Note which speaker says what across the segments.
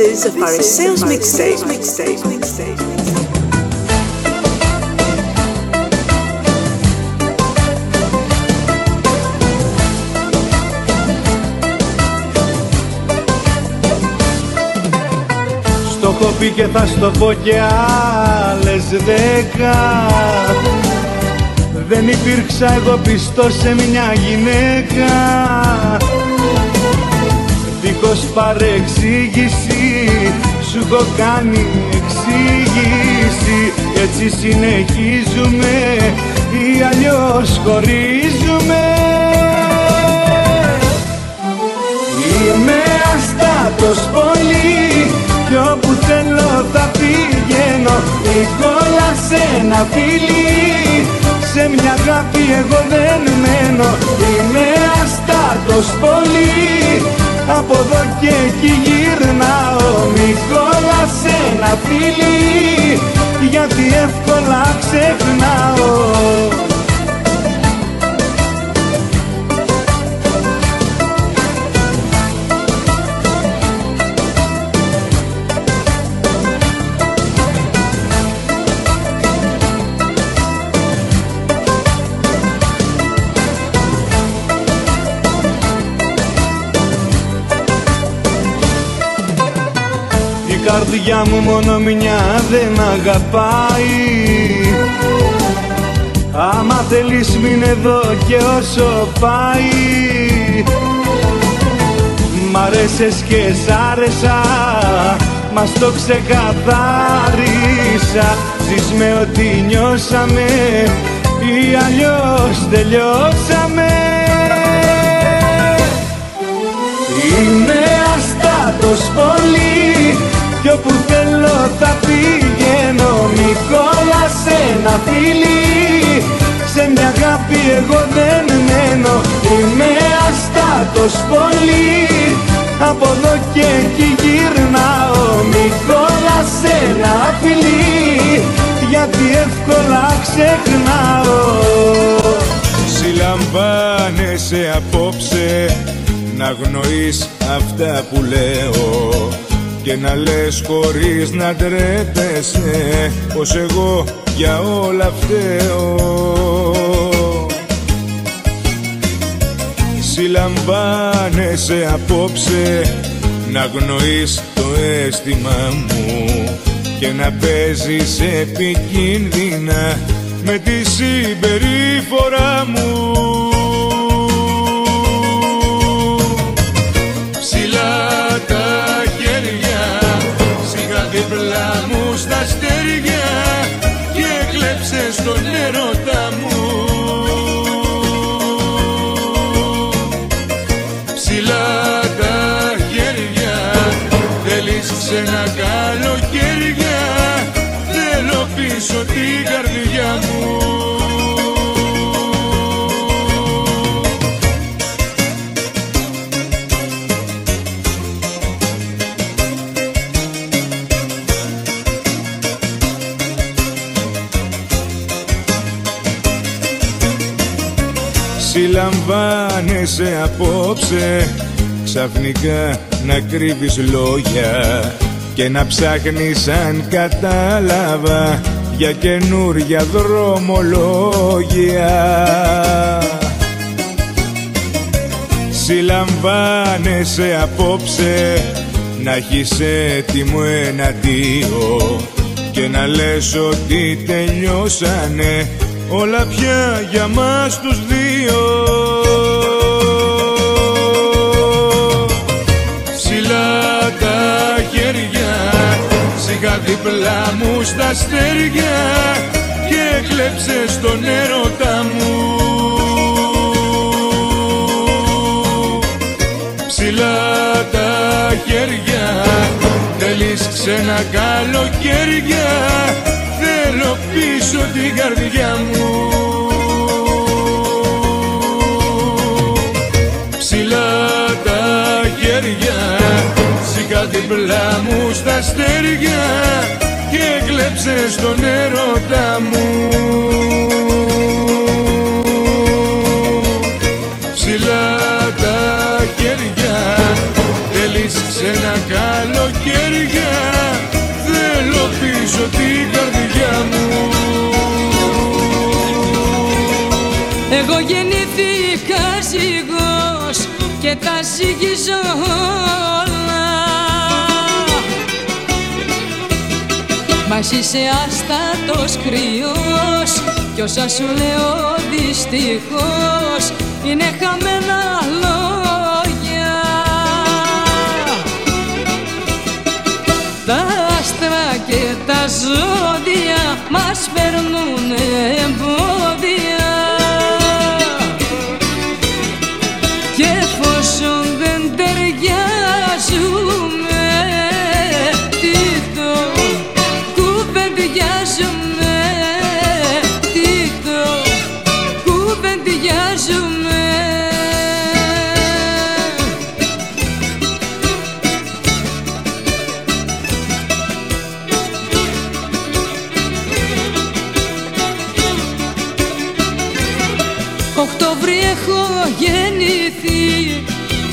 Speaker 1: is a Pharisees mixtape. mixtape. mixtape.
Speaker 2: Στο έχω πει και θα στο πω κι άλλες δέκα Δεν υπήρξα εγώ πιστός σε μια γυναίκα Δίχως παρεξήγηση σου έχω κάνει εξήγηση Έτσι συνεχίζουμε ή αλλιώς χωρίζουμε. Είμαι αστάτος πολύ κι όπου θέλω θα πηγαίνω. Νικόλα σε ένα φίλι Σε μια αγάπη εγώ δεν μένω. Είμαι αστάτος πολύ Από εδώ και εκεί γυρνάω. Νικόλας σε ένα φίλι Γιατί εύκολα ξεχνάω καρδιά μου μόνο μια δεν αγαπάει. Άμα θέλεις μην εδώ και όσο πάει. Μ' αρέσες και σ' άρεσα Μας το ξεκαθάρισα. Ζεις με ό,τι νιώσαμε Ή αλλιώς τελειώσαμε. Είμαι αστάτος πολύ Κι όπου θέλω θα πηγαίνω Νικόλας σε ένα φίλι. Σε μια αγάπη εγώ δεν μένω Είμαι αστάτος πολύ. Από εδώ και εκεί γυρνάω Νικόλας σε ένα φίλι. Γιατί εύκολα ξεχνάω. Συλλαμβάνεσαι απόψε να αγνοείς αυτά που λέω και να λες χωρίς να ντρέπεσαι πως εγώ για όλα φταίω. Συλλαμβάνεσαι απόψε να αγνοείς το αίσθημα μου και να παίζεις επικίνδυνα με τη συμπεριφορά μου Συλλαμβάνεσαι απόψε. Ξαφνικά να κρύβεις λόγια Και να ψάχνεις αν κατάλαβα Για καινούρια δρομολόγια. Συλλαμβάνεσαι απόψε Να έχεις έτοιμο ένα δύο Και να λες ότι τελειώσανε Όλα πια για μας τους δύο Σιγά δίπλα μου στα αστέρια Και κλέψε τον έρωτα μου. Ψηλά τα χέρια Θέλεις ξένα καλοκαίρια Θέλω πίσω την καρδιά μου δίπλα μου στα αστέρια Και κλέψε στον έρωτα μου. Ψηλά τα χέρια Θέλεις ξένα καλοκαίρια
Speaker 3: σου την καρδιά μου.
Speaker 4: Εγώ γεννήθηκα ζυγός και τα ζυγίζω όλα Μα εσύ είσαι άστατος κρυός κι όσα σου λέω δυστυχώς είναι χαμένα λόγια. Τα άστρα και τα ζώδια μας φέρνουν εμπόδια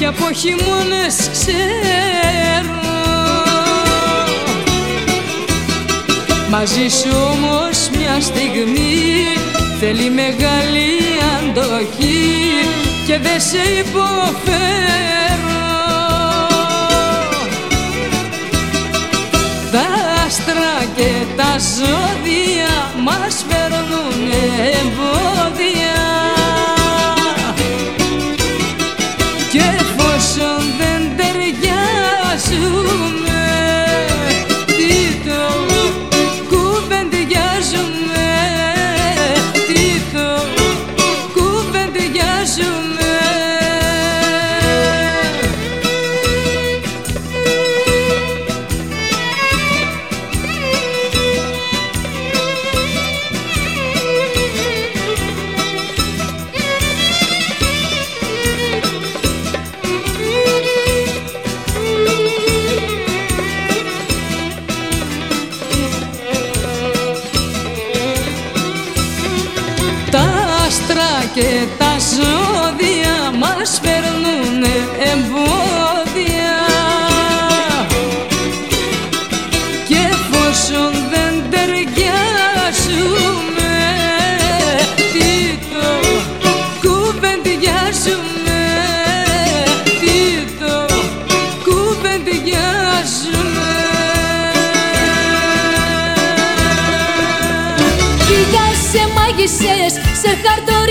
Speaker 4: από χειμώνες ξέρω Μαζί σου όμως μια στιγμή θέλει μεγάλη αντοχή και δεν σε υποφέρω. Τα άστρα και τα ζώδια μας φέρνουν εμπόδια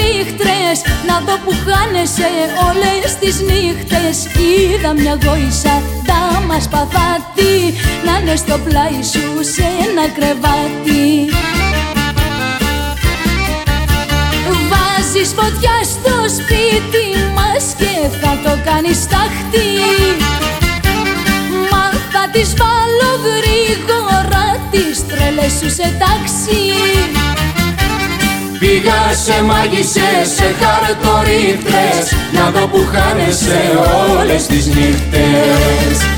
Speaker 5: χαρτορίχτρες Να δω που χάνεσαι όλες τις νύχτες. Είδα μια γόησα τα μας παθάτη Να είναι στο πλάι σου σε ένα κρεβάτι. Βάζεις φωτιά στο σπίτι μας και θα το κάνεις τάχτη. Μα θα τις βάλω γρήγορα τις τρέλες σου σε τάξη
Speaker 6: Πήγα σε μάγισσες, σε χαρτορίχτρες Να δω που χάνεσαι όλες τις νύχτες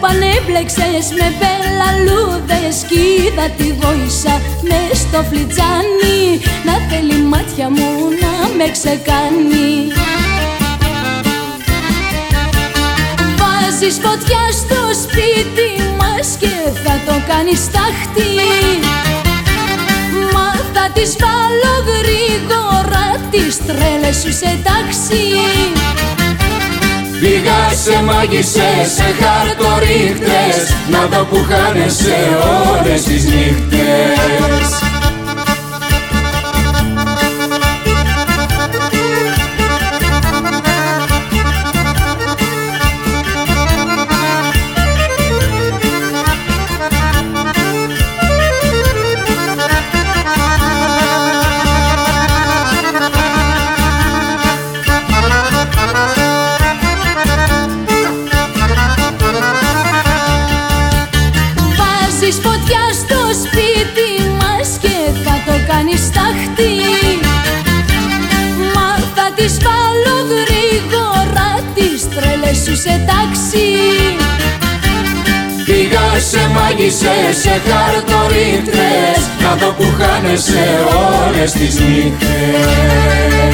Speaker 5: πανέπλεξες με πελαλούδες Κι είδα τη γόησα μες στο φλιτζάνι. Να θέλει μάτια μου να με ξεκάνει. Βάζεις φωτιά στο σπίτι μας και θα το κάνεις τάχτη. Μα θα τις βάλω γρήγορα τις τρέλες σου σε τάξη
Speaker 6: Πήγα σε μάγισσες, σε χαρτορίχτες. Να δω που χάνεσαι όλες τις νύχτες
Speaker 7: Φάγισες σε χαρτορίχτρες Να δω που χάνεσαι όλες τις νύχτες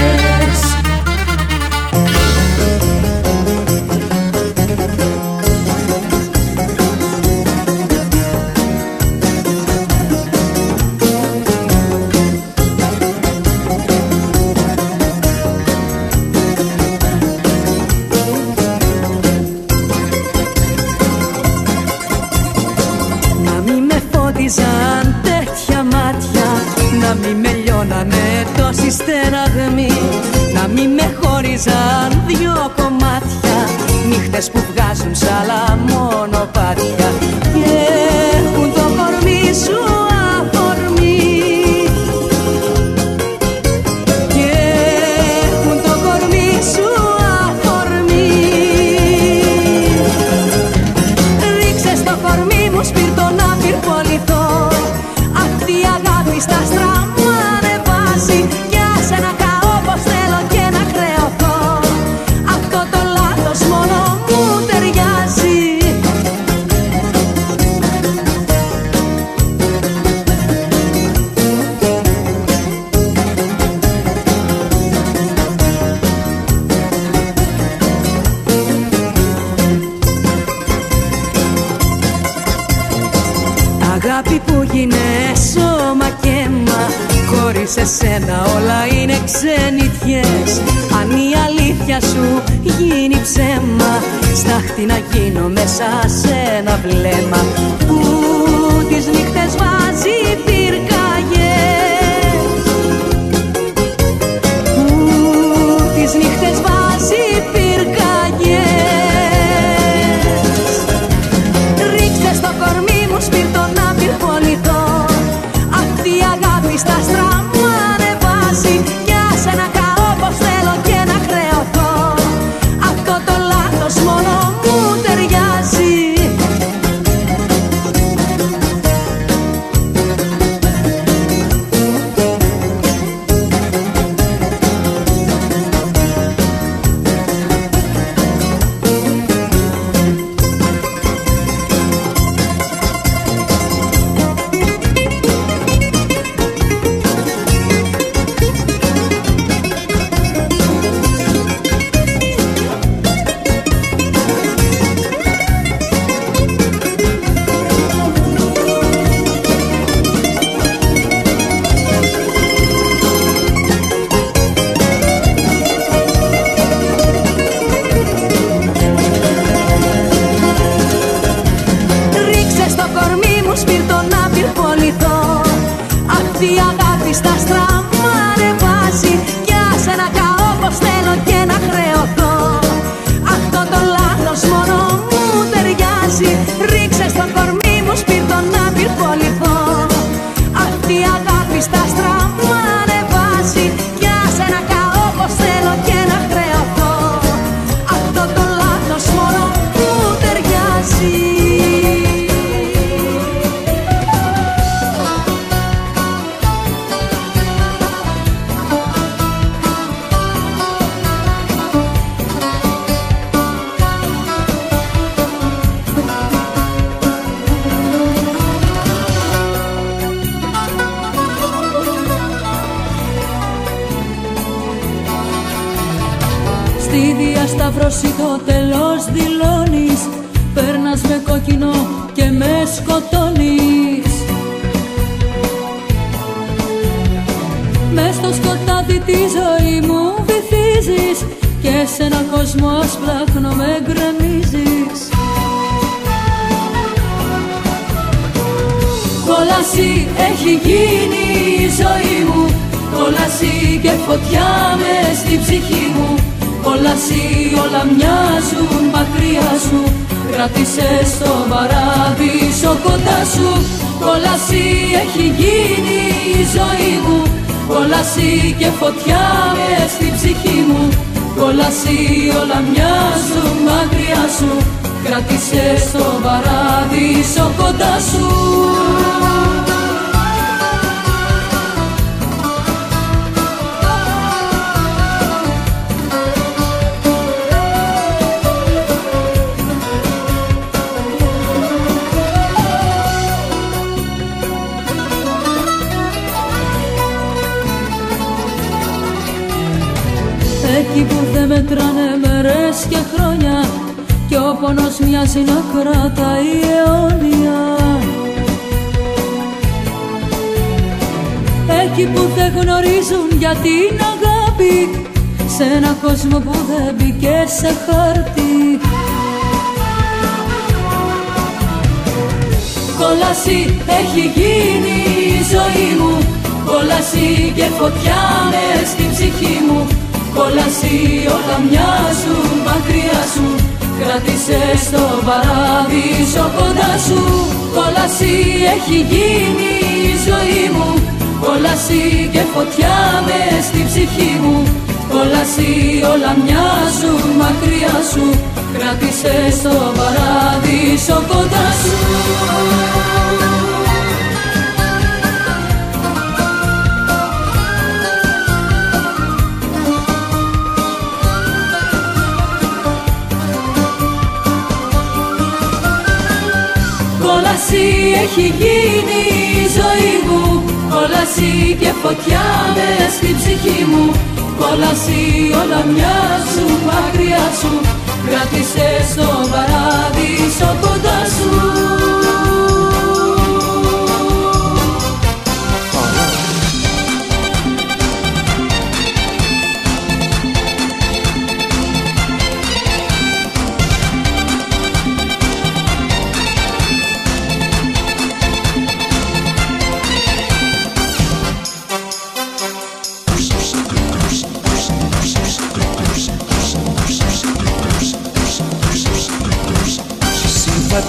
Speaker 4: Κόλαση και φωτιά μες στην ψυχή μου. Κόλαση όλα μοιάζουν μακριά σου. Κράτησε στο παράδεισο κοντά σου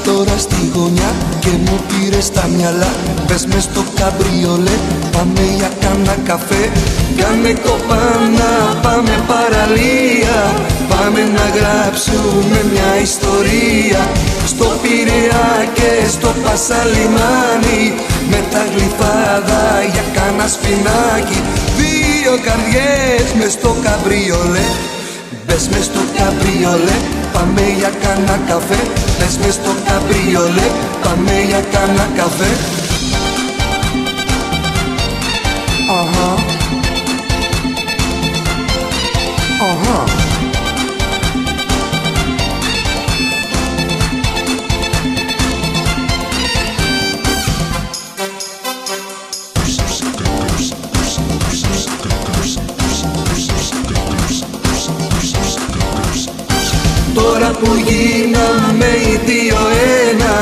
Speaker 8: τώρα στη γωνιά και μου πήρες στα μυαλά. Πες μες στο καμπριολέ, πάμε για κάνα καφέ. Κάνε κοπάνα, πάμε παραλία. Πάμε να γράψουμε μια ιστορία. Στο Πειραιά και στο Πασαλιμάνι Με τα γλυφάδα για κάνα σπινάκι Δύο καρδιές μες στο καμπριολέ Μπες μες στο καμπριολέ, πάμε για κάνα καφέ. Μπες μες στο καμπριολέ, πάμε για κάνα καφέ. Αχα. Αχα που γίναμε οι δύο ένα.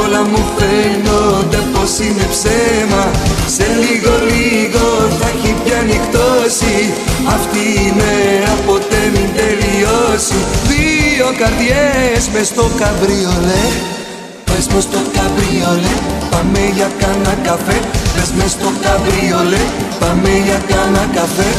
Speaker 8: Όλα μου φαίνονται πως είναι ψέμα. Σε λίγο λίγο θα έχει πια νυχτώσει. Αυτή η μέρα ποτέ μην τελειώσει. Δύο καρδιές μες στο καμπριολέ. Πες μου στο καμπριολέ Πάμε για κάνα καφέ. Πες μες στο καμπριολέ Πάμε για κάνα καφέ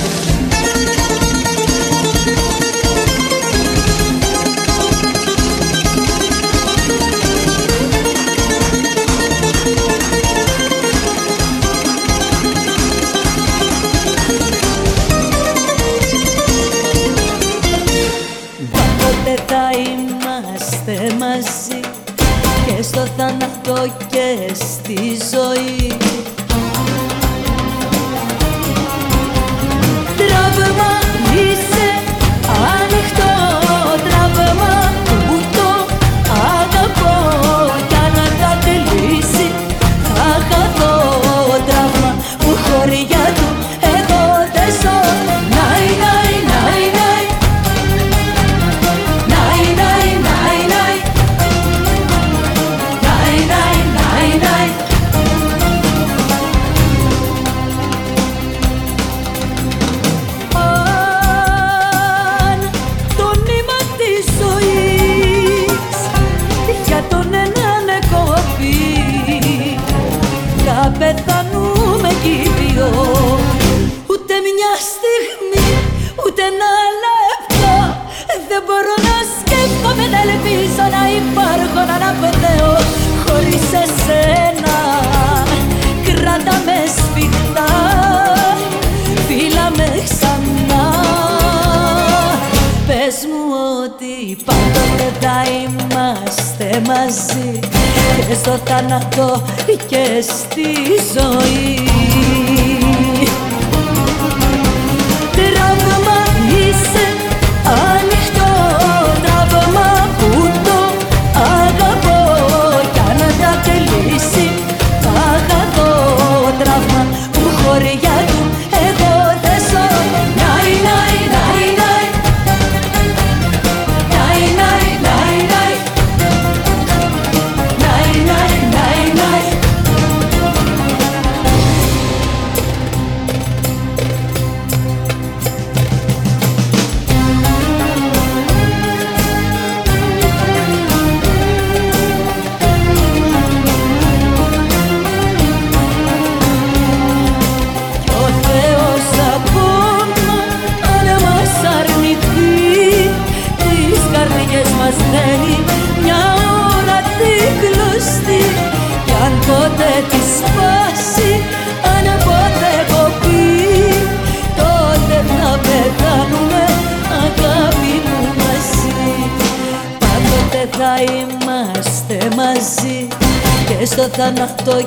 Speaker 8: da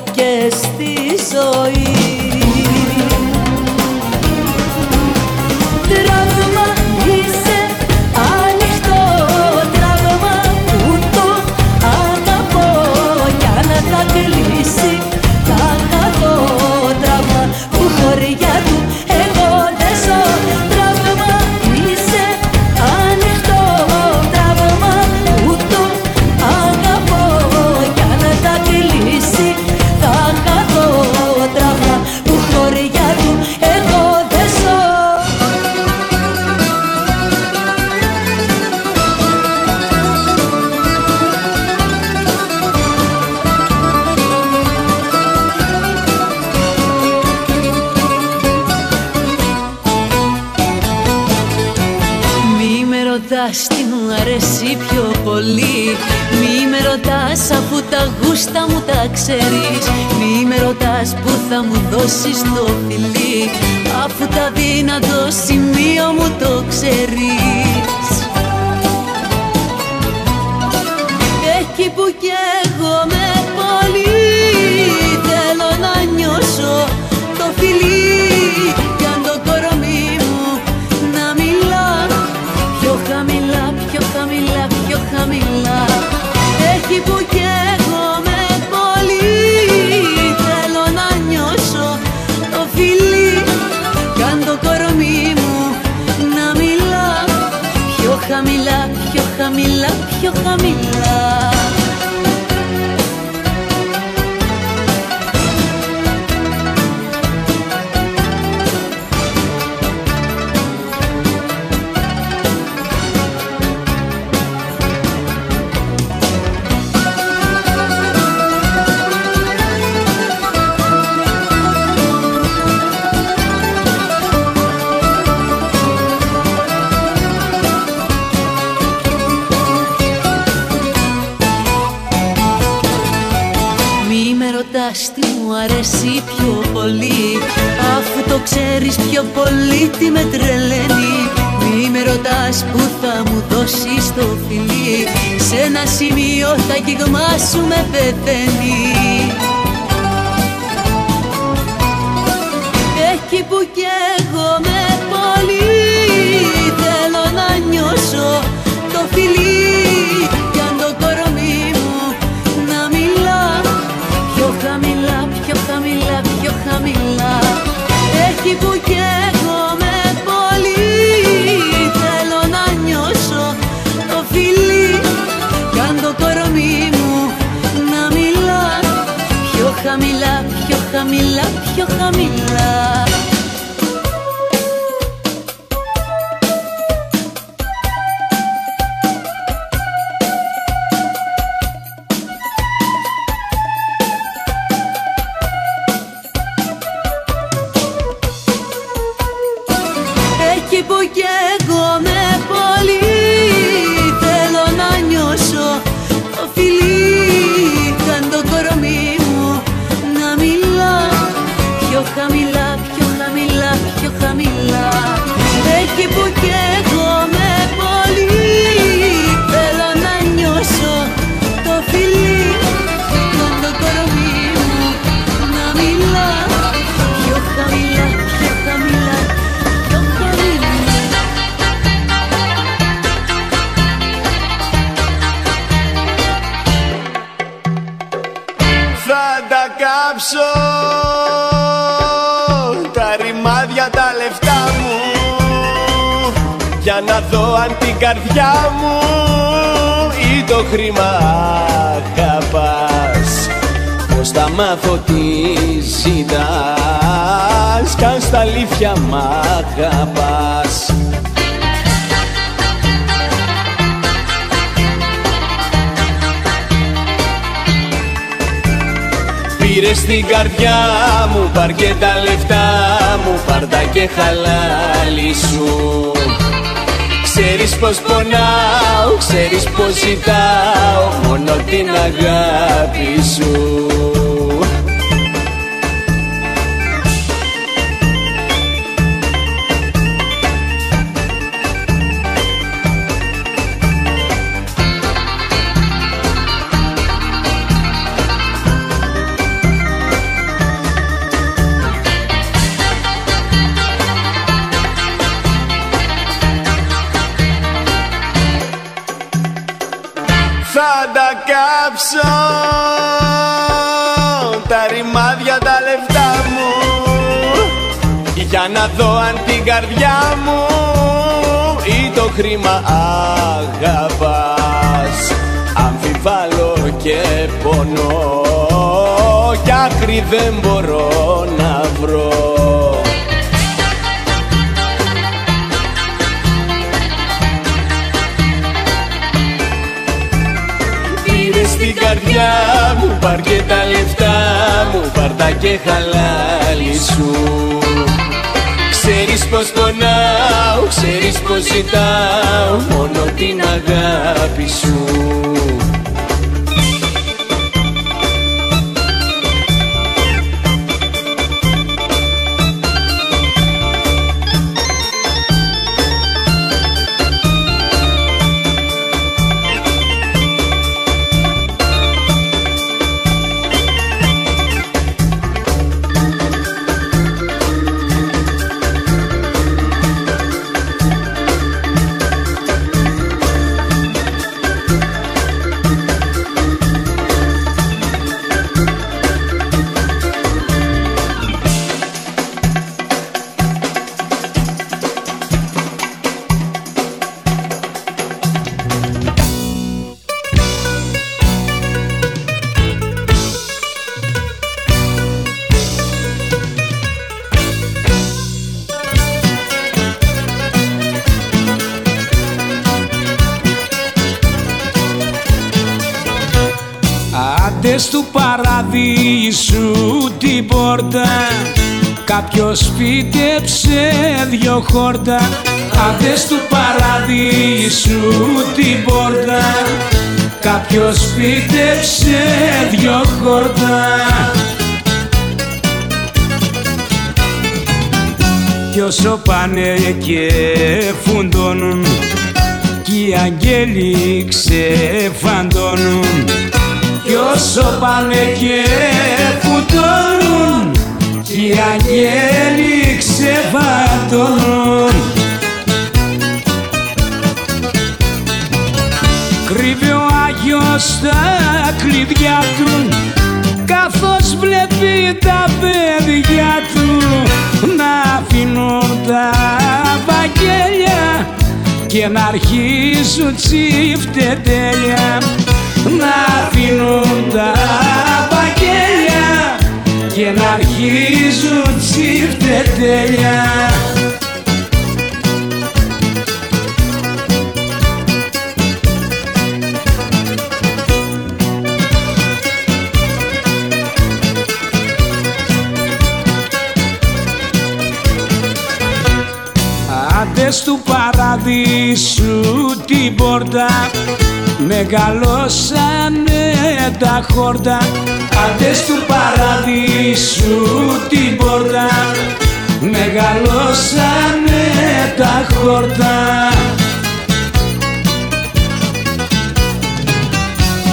Speaker 8: de. να δω αν την
Speaker 9: καρδιά μου ή το χρήμα αγαπάς. Πώς θα μάθω τι ζητάς κι αν στα αλήθεια μ' Πήρες στην καρδιά μου, πάρ και τα λεφτά μου, πάρτα και χαλάλι σου. Ξέρεις πως πονάω, ξέρεις πως ζητάω Μόνο την αγάπη σου. Κάψω Τα ρημάδια τα λεφτά μου. Για να δω αν την καρδιά μου Ή το χρήμα αγαπάς. Αμφιβάλλω και πονώ. Κι άκρη δεν μπορώ να βρω μου Πάρ τα και χαλάλι σου. Ξέρεις πως πονάω Ξέρεις πως ζητάω Μόνο την αγάπη σου
Speaker 10: Κάποιος φύτεψε δυο χόρτα Άντες του παραδείσου την πόρτα. Κάποιος φύτεψε δυο χόρτα. Κι όσο πάνε και φουντώνουν Κι οι αγγέλοι ξεφαντώνουν. Κι όσο πάνε και φουντώνουν κι οι αγγέλοι ξεβατώνουν Κρύβει ο Άγιος τα κλειδιά του καθώς βλέπει τα παιδιά του. Να αφήνουν τα βαγγέλια και να αρχίζουν τσιφτετέλια να αφήνουν τα βαγγέλια και να αρχίζουν τσιφτετέλια Άντες του παραδείσου την πόρτα μεγαλώσανε τα χόρτα Άντες του παραδείσου την πόρτα. Μεγαλώσανε τα χόρτα.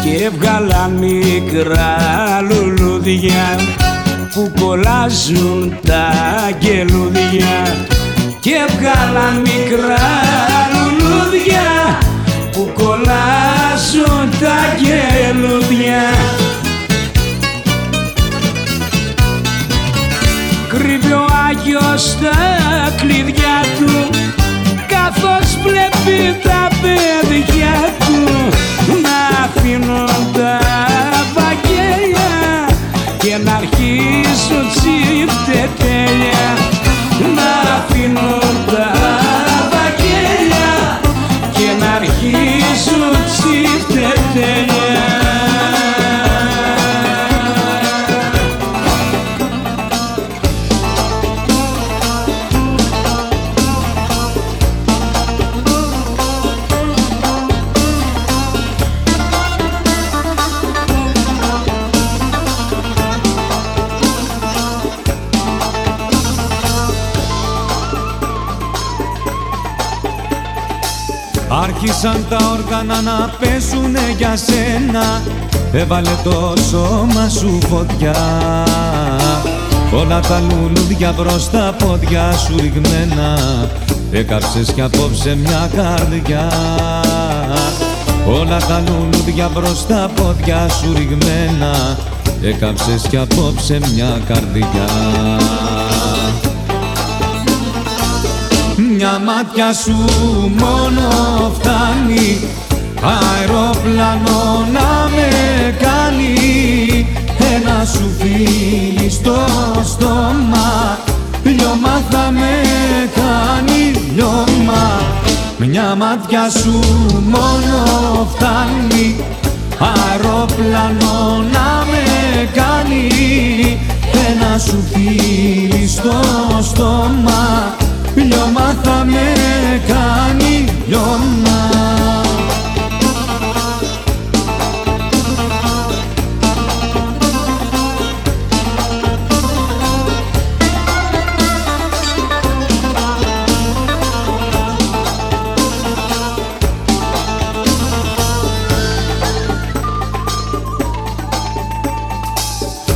Speaker 10: Και έβγαλα μικρά λουλούδια που κολλάζουν τα γελούδια. Και έβγαλα μικρά κολλάζουν τα γελούδια Κρύβει ο Άγιος τα κλειδιά του καθώς βλέπει τα παιδιά του. Να αφήνουν τα βαγγέλια και να αρχίσουν τσιφτετέλια. να τα
Speaker 3: όργανα να πέσουνε για σένα. Έβαλε το σώμα σου φωτιά. Όλα τα λουλούδια προς τα πόδια σου ριγμένα. Έκαψες κι απόψε μια καρδιά.
Speaker 11: Όλα τα λουλούδια μπρος στα πόδια σου ριγμένα. Έκαψες κι απόψε μια καρδιά Μια μάτια σου μόνο φτάνει. Αεροπλάνο να με κάνει. Ένα σου φίλι στο στόμα. Λιώμα θα με κάνει λιώμα. Μια μάτια σου μόνο φτάνει. Αεροπλάνο να με κάνει. Ένα σου φίλι στο στόμα Λιώμα θα με κάνει λιώμα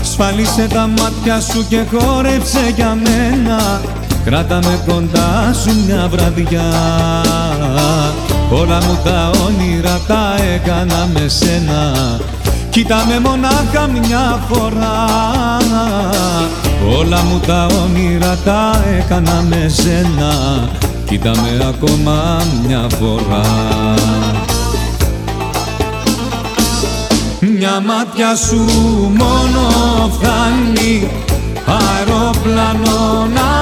Speaker 11: Ασφάλισε τα μάτια σου και χόρεψε για μένα Κράτα με κοντά σου μια βραδιά. Όλα μου τα όνειρα τα έκανα με σένα. Κοίτα με μονάχα μια φορά. Όλα μου τα όνειρα τα έκανα με σένα. Κοίτα με ακόμα μια φορά. Μια μάτια σου μόνο φτάνει. Αεροπλάνο να με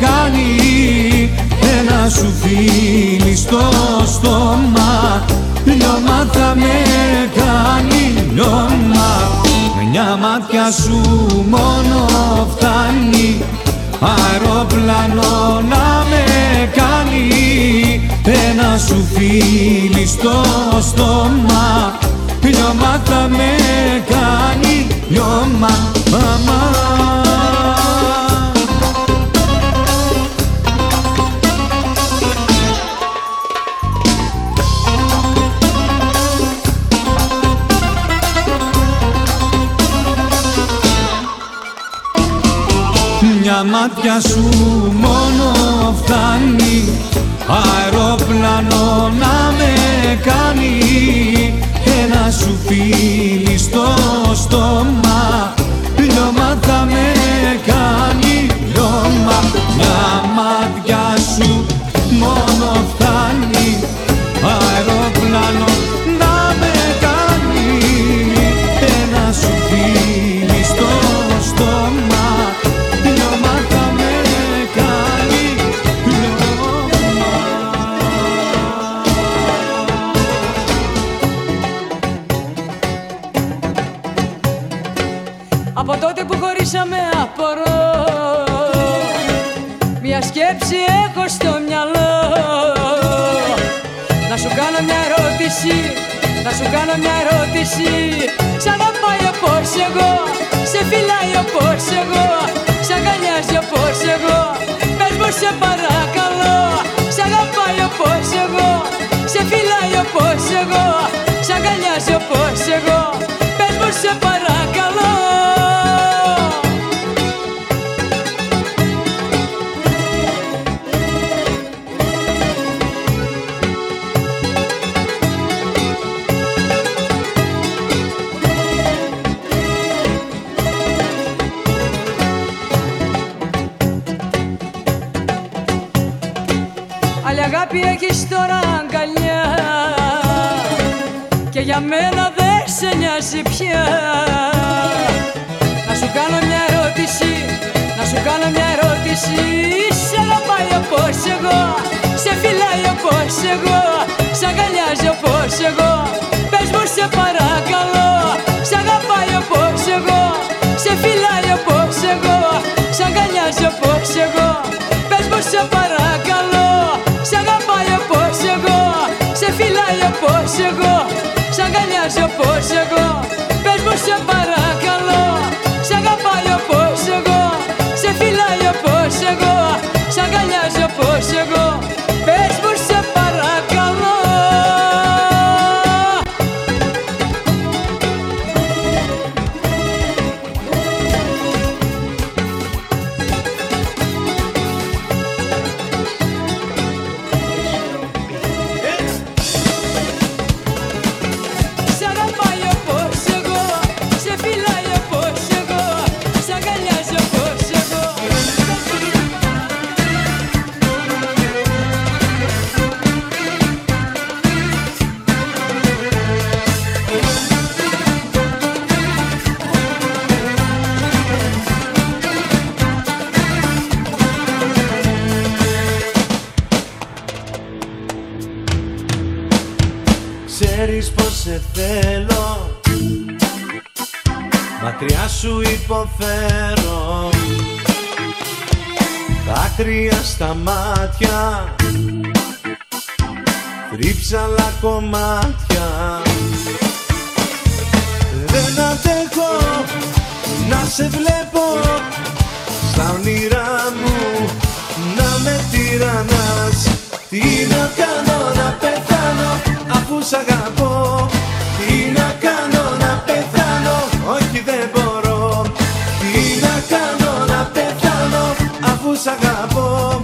Speaker 11: κάνει ένα σου φίλι στο στόμα. Λιώμα θα με κάνει λιώμα. Μια μάτια σου μόνο φτάνει. Αεροπλάνο να με κάνει ένα σου φίλι στο στόμα. Λιώμα θα με κάνει λιώμα. Μαμά μάτια σου μόνο φτάνει. Αεροπλάνο να με κάνει ένα σου φίλι στο στόμα
Speaker 12: ερώτηση. Να σου κάνω μια ερώτηση. Σ' αγαπάει όπως εγώ. Σε φυλάει όπως εγώ. Σ' αγκαλιάζει όπως εγώ. Πες μου σε παρακαλώ. Σ' αγαπάει όπως εγώ. Σε φυλάει όπως εγώ. Σ' αγκαλιάζει όπως εγώ. Πες μου σε παρακαλώ για μένα δεν σε νοιάζει πια. Να σου κάνω μια ερώτηση Να σου κάνω μια ερώτηση. Σε αγαπάει όπως εγώ Σε φυλάει όπως εγώ Σ' αγκαλιάζει όπως εγώ. Πες μου σε παρακαλώ Σ' αγαπάει όπως εγώ Σε φυλάει όπως εγώ Σ' αγκαλιάζει όπως εγώ. Πες μου σε παρακαλώ Σ' αγαπάει όπως εγώ Σε φυλάει όπως εγώ Σ' αγκαλιάζει όπως εγώ Πες μου σε παρακαλώ Σ' αγαπάει όπως
Speaker 3: Ρίψαλα κομμάτια. Δεν αντέχω να σε βλέπω. Στα όνειρά μου να με τυραννάς. Τι να κάνω να πεθάνω αφού σ' αγαπώ. Τι να κάνω να πεθάνω όχι δεν μπορώ. Τι να κάνω να πεθάνω αφού σ' αγαπώ.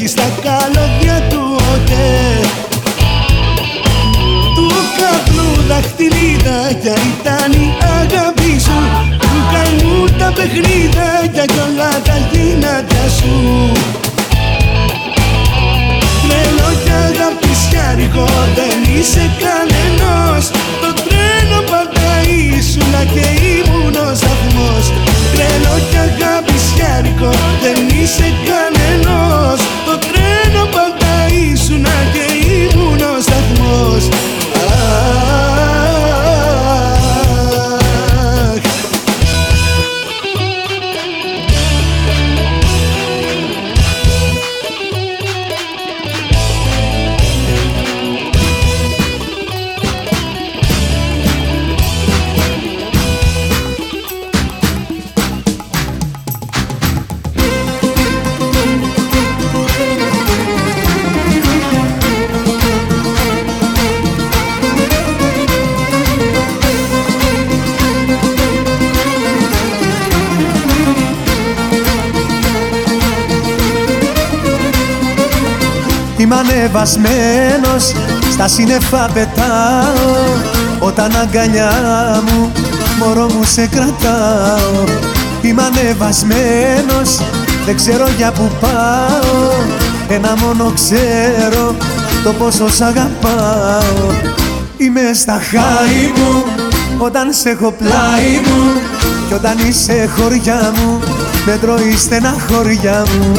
Speaker 13: έχει στα καλώδια του ΟΤΕ. Του καπνού δαχτυλίδια ήταν η αγάπη σου. Του καημού τα παιχνίδια κι όλα τα γυνάτια σου. Τρελό κι αγαπησιάρικο δεν είσαι κανενός Το τρένο πάντα ήσουνα και ήμουν ο σταθμός. Τρελό κι αγαπησιάρικο δεν είσαι κανενός
Speaker 14: ανεβασμένος στα σύννεφα πετάω. Όταν αγκαλιά μου μωρό μου σε κρατάω. Είμαι ανεβασμένος δεν ξέρω για που πάω. Ένα μόνο ξέρω το πόσο σ' αγαπάω. Είμαι στα χάη μου όταν σε έχω πλάι μου. Κι όταν είσαι χωριά μου με τρώει στενά χωριά μου.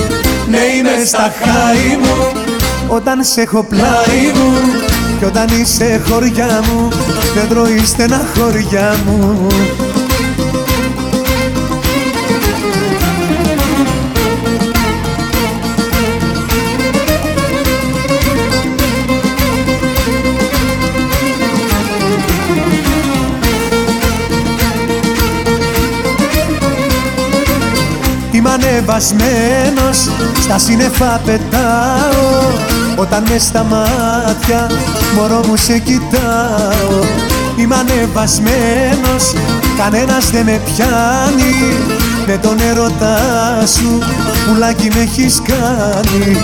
Speaker 14: Ναι είμαι στα χάη μου όταν σε έχω πλάι μου Κι όταν είσαι χωριά μου με τρώει στενά χωριά μου. Είμαι ανεβασμένος, στα σύννεφα πετάω Όταν μες στα μάτια, μωρό μου σε κοιτάω. Είμαι ανεβασμένος, κανένας δεν με πιάνει. Με τον ερωτά σου, πουλάκι με έχεις κάνει.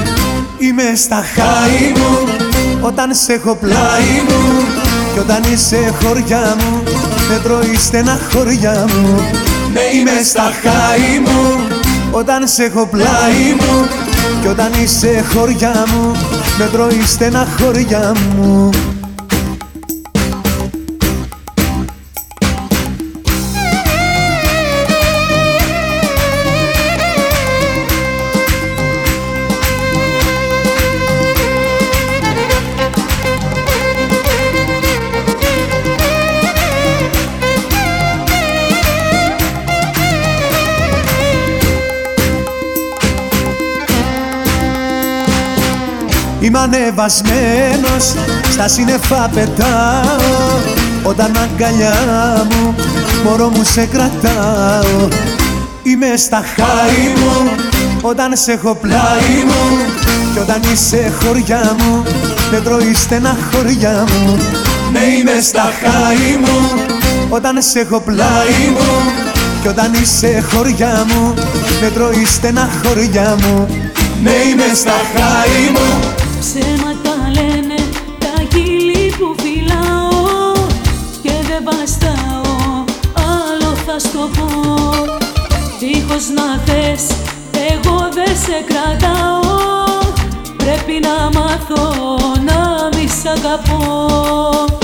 Speaker 14: Είμαι στα χάη μου, όταν σε έχω πλάι μου. Κι όταν είσαι χωριά μου, με τρώει στενά χωριά μου. Ναι είμαι στα χάη μου, όταν σε έχω πλάι μου. Κι όταν είσαι χωριά μου Με τρώει στενά χωριά μου ανεβασμένος, στα σύννεφα πετάω. Όταν αγκαλιά μου, μωρό μου σε κρατάω. Είμαι στα χάη μου, όταν σε έχω πλάι μου. Κι όταν είσαι χωριά μου, με τρώει στενά χωριά μου. Ναι είμαι στα χάη μου, όταν σε έχω πλάι μου. Κι όταν είσαι χωριά μου, με τρώει στενά χωριά μου. Ναι είμαι στα χάη μου
Speaker 8: Δίχως να θες, εγώ δεν σε κρατάω. Πρέπει να μάθω να μη σ' αγαπώ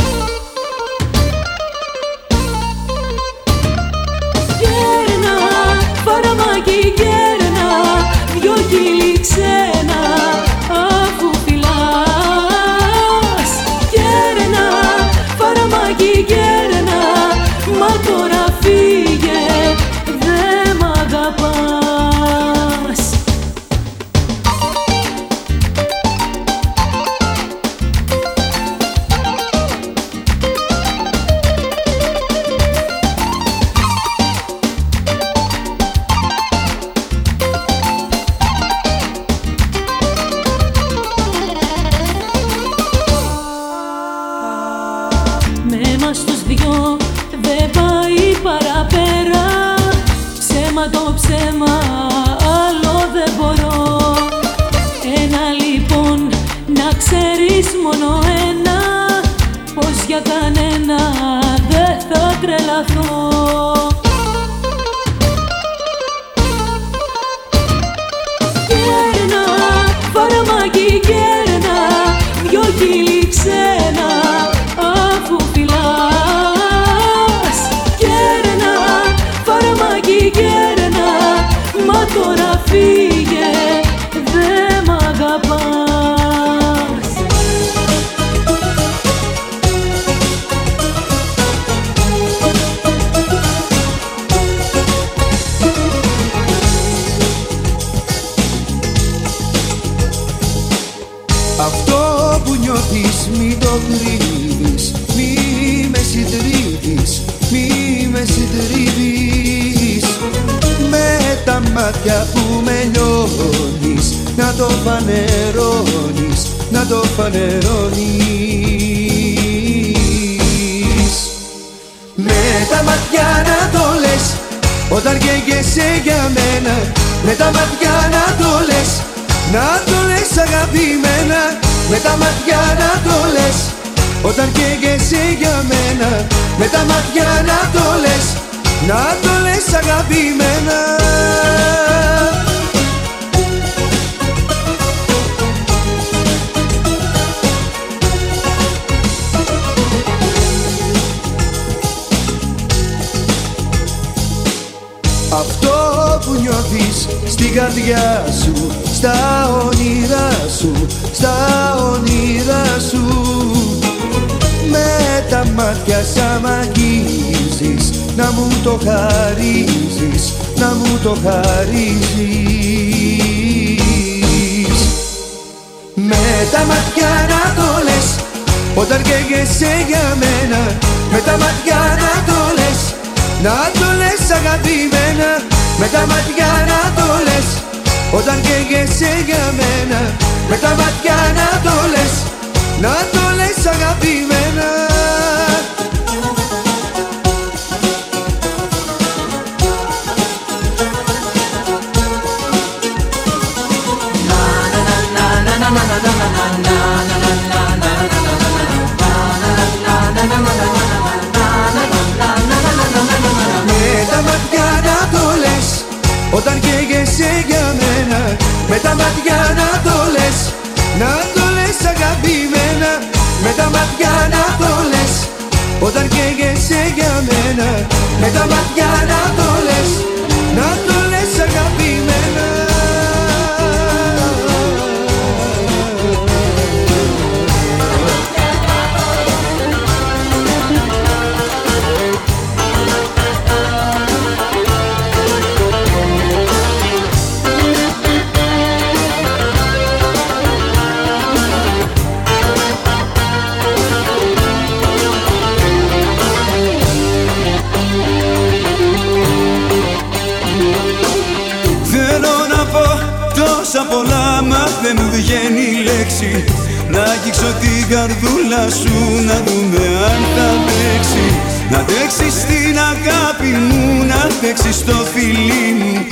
Speaker 8: δεν
Speaker 15: μου
Speaker 16: βγαίνει η λέξη. Να αγγίξω την καρδούλα σου να δούμε αν θα αντέξει. Να αντέξει στην αγάπη μου, να αντέξει στο φιλί μου.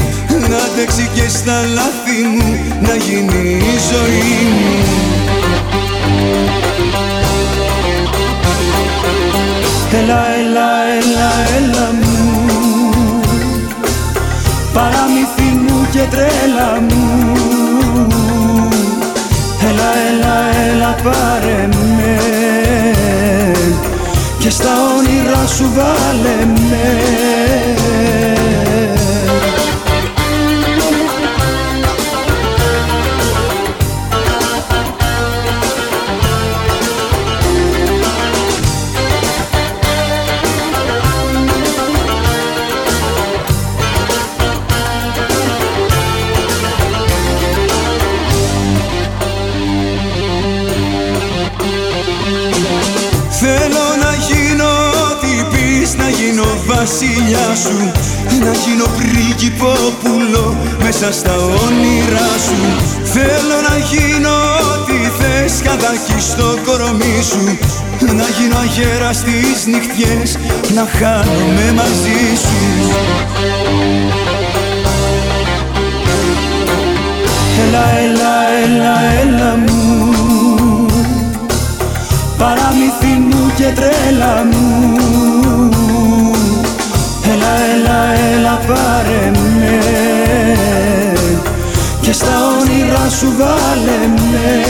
Speaker 16: Να αντέξει και στα λάθη μου, να γίνει η ζωή μου.
Speaker 13: Έλα, έλα, έλα, έλα μου. Παραμύθι μου και τρέλα μου Έλα, έλα, έλα πάρε με. Και στα όνειρά σου βάλε με
Speaker 16: βασιλιά σου. Να γίνω πριγκυπόπουλο μέσα στα όνειρά σου. Θέλω να γίνω ό,τι θες, κατάκι στο κορμί σου. Να γίνω αγέρα στις νυχτιές, να χάνομαι μαζί σου.
Speaker 13: Έλα, έλα, έλα, έλα μου. Παραμύθι μου και τρέλα μου Έλα, έλα, έλα πάρε με. Και στα όνειρά σου βάλε με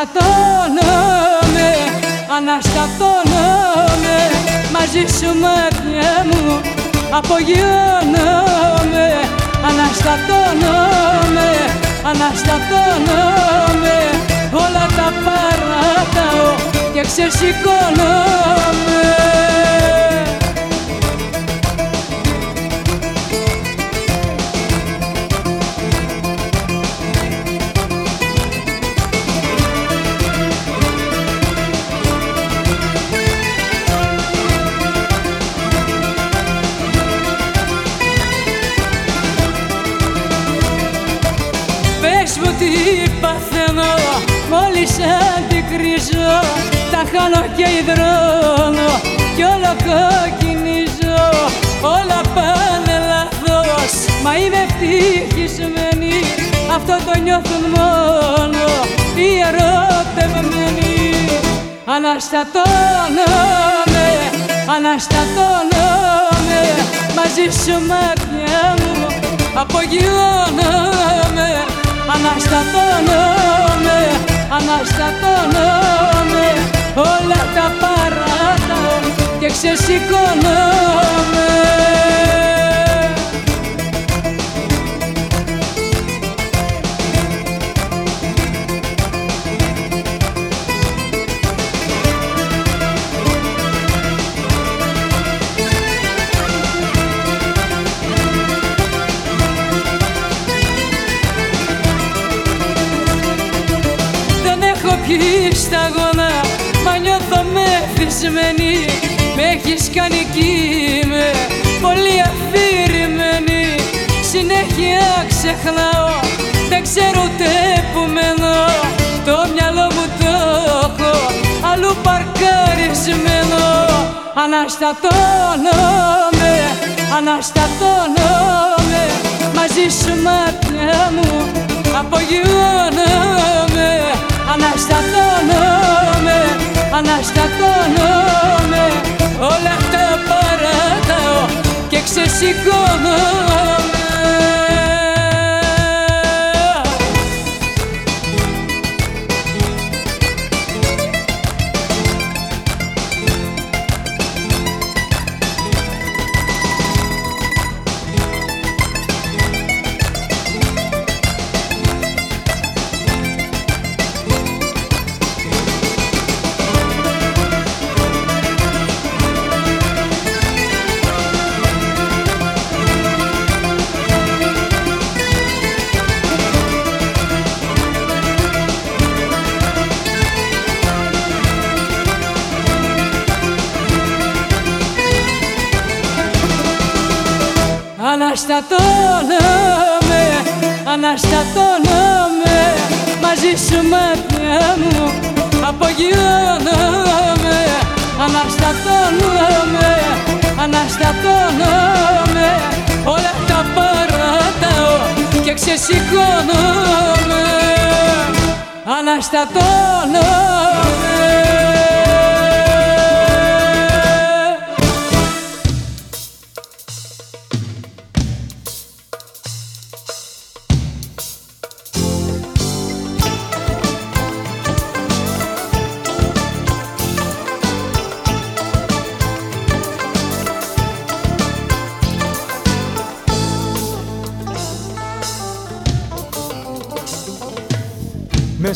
Speaker 4: Αναστατώνομαι, αναστατώνομαι Μαζί σου μάτια μου απογειώνομαι. Αναστατώνομαι, αναστατώνομαι Όλα τα παράταω και ξεσηκώνομαι μόλις αντικρίζω Τα χάνω και υδρώνω κι όλο κοκκινίζω. Όλα πάνε λάθος μα είμαι ευτυχισμένη Αυτό το νιώθουν μόνο οι ερωτευμένοι. Αναστατώνομαι, αναστατώνομαι Μαζί σου μάτια μου απογειώνομαι. Αναστατώνομαι, αναστατώνομαι Όλα τα παράταω και ξεσηκώνομαι μεθυσμένη Με έχεις κάνει κύμε Πολύ αφηρημένη Συνέχεια ξεχνάω. Δεν ξέρω ούτε που μένω Το μυαλό μου το έχω. Αλλού παρκαρισμένο Αναστατώνομαι Αναστατώνομαι. Μαζί σου μάτια μου Απογειώνομαι Αναστατώνομαι Αναστατώνομαι Όλα τα παράταω και ξεσηκώνομαι αναστατώνομαι Μαζί σου μάτια μου. Απογειώνομαι. Αναστατώνομαι, αναστατώνομαι Όλα τα παράταω και ξεσηκώνομαι. Αναστατώνομαι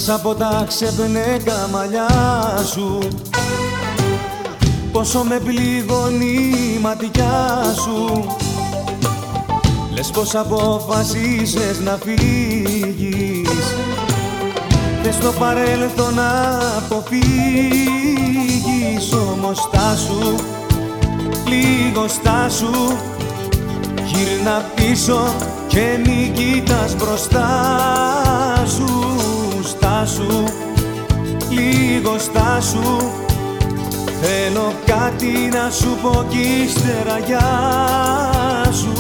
Speaker 11: Μέσα από τα ξεπνέκα μαλλιά σου. Πόσο με πληγώνει η ματιά σου. Λες πως αποφασίσες να φύγεις. Θες το παρέλθον να αποφύγεις. Όμως στάσου, λίγο στάσου Γύρνα πίσω και μην κοίτας μπροστά σου Στάσου,
Speaker 17: λίγο στάσου Θέλω κάτι να σου πω κι ύστερα γεια σου.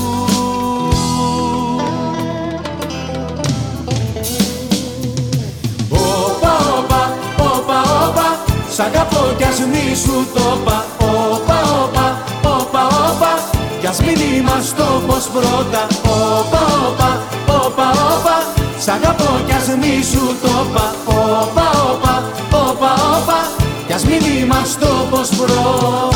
Speaker 17: Όπα, όπα, όπα, όπα Σ' αγαπώ κι ας μη σου το πα. Όπα, όπα, όπα, όπα Κι ας μην είμαστε όπως πρώτα. Όπα, όπα, όπα, όπα Σ' αγαπώ κι ας μη σου το πα. Όπα, όπα, όπα, όπα. Κι ας μην είμαστε όπως πρώτα.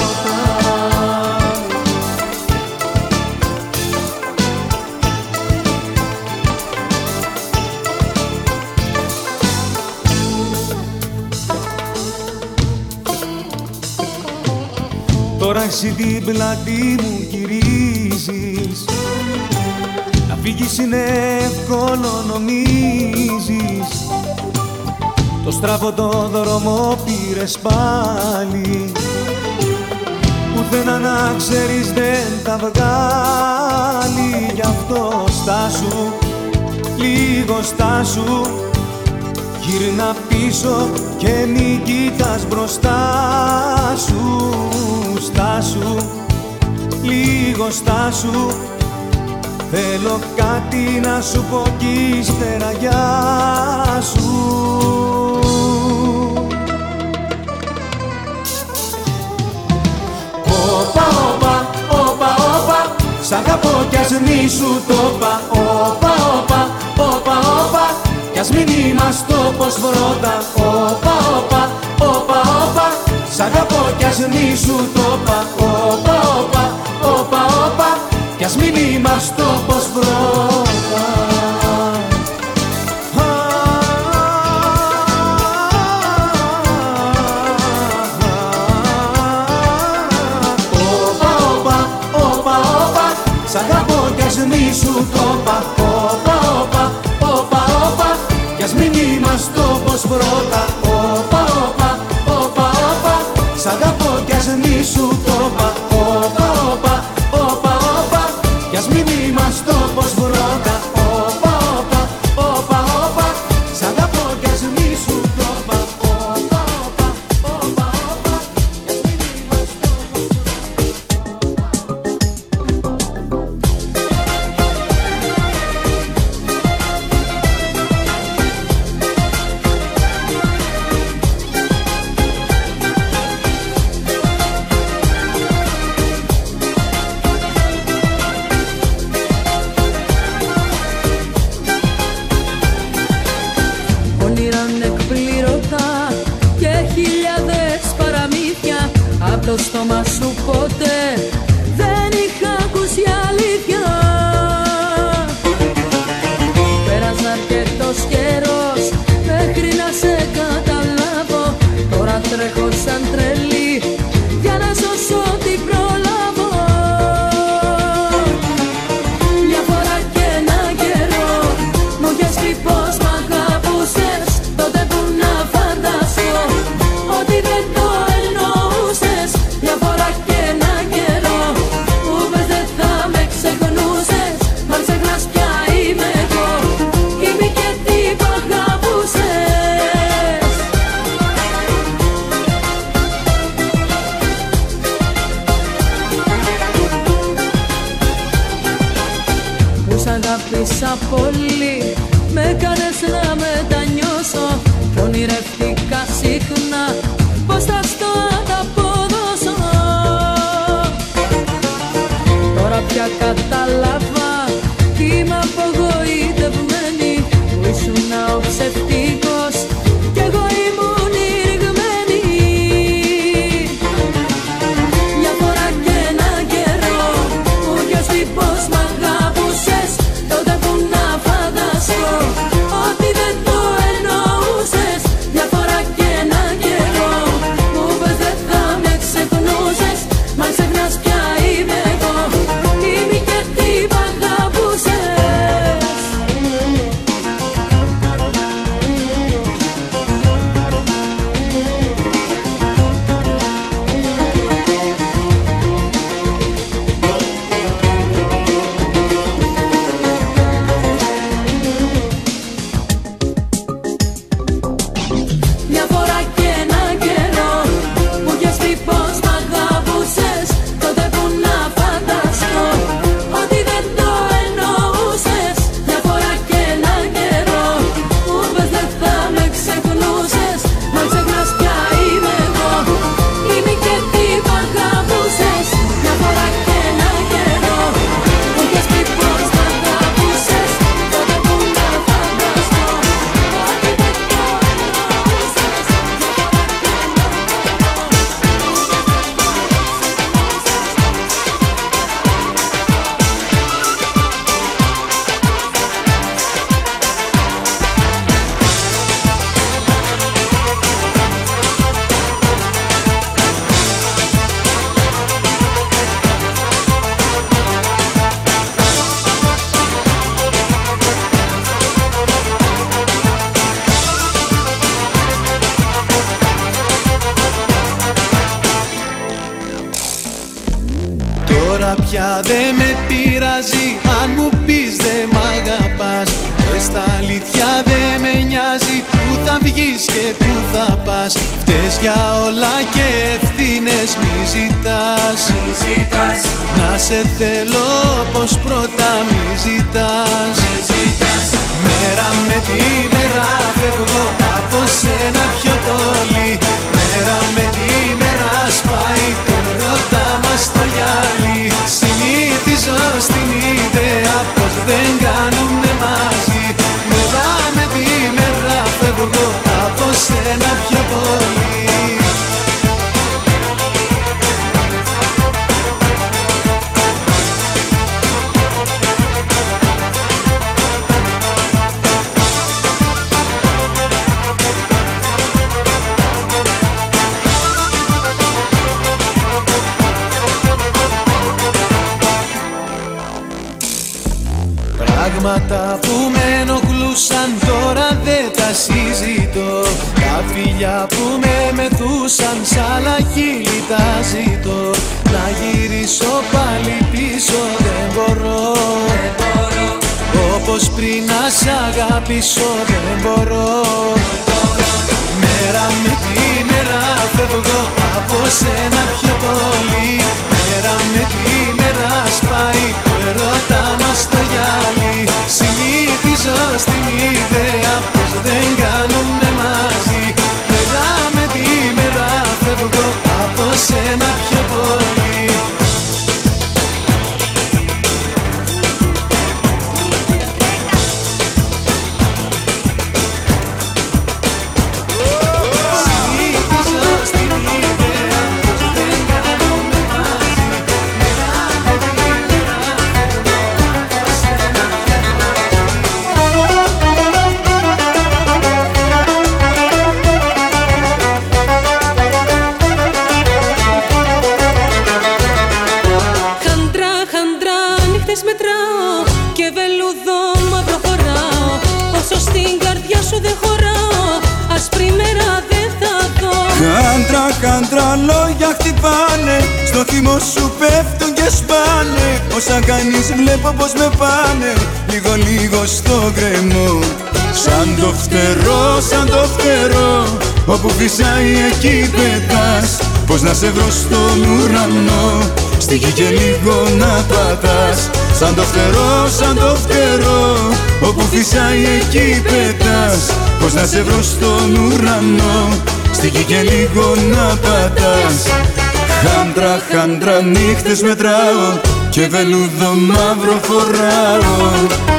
Speaker 17: Τώρα εσύ την πλάτη μου γυρίζεις Να φύγεις είναι εύκολο νομίζεις. Το στραβό το δρόμο πήρες πάλι. Πουθενά να ξέρεις δεν τα βγάλει. Γι' αυτό στάσου, λίγο στάσου Γύρνα πίσω και μη κοίτας μπροστά σου. Στάσου, λίγο στάσου Θέλω κάτι να σου πω κι ύστερα γεια σου. Όπα, όπα, όπα, όπα Σ' αγαπώ κι ας μη σου το πα. Όπα, όπα, όπα, όπα κι ας μην είμαστε όπως πρώτα. Όπα, όπα, όπα, όπα Σ' αγαπώ κι ας μη σου το πα. Όπα, όπα, όπα, όπα Κι ας μην είμαστε όπως πρώτα. Όπα, όπα, όπα, όπα. Σ' αγαπώ κι ας μη σου το πα. Όπα, όπα, όπα, όπα. Κι ας μην είμαστε όπως
Speaker 13: πρώτα σ' αγαπήσω δεν μπορώ. Μέρα με τη μέρα φεύγω από σένα πιο πολύ. Μέρα με τη μέρα σπάει το ερώτα μας το γυάλι Συνήθιζω στην ιδέα πως δεν κάνουνε βλέπω πως με πάνε Λίγο λίγο στο γκρεμό Σαν το φτερό, σαν το φτερό Όπου φυσάει εκεί πετάς. Πως να σε βρω στον ουρανό Στη γη και λίγο να πατάς. Σαν το φτερό, σαν το φτερό Όπου φυσάει εκεί πετάς. Πως να σε βρω στον ουρανό Στη γη και λίγο να πατάς. Χάντρα, χάντρα νύχτες μετράω Και βελούδο μαύρο φοράω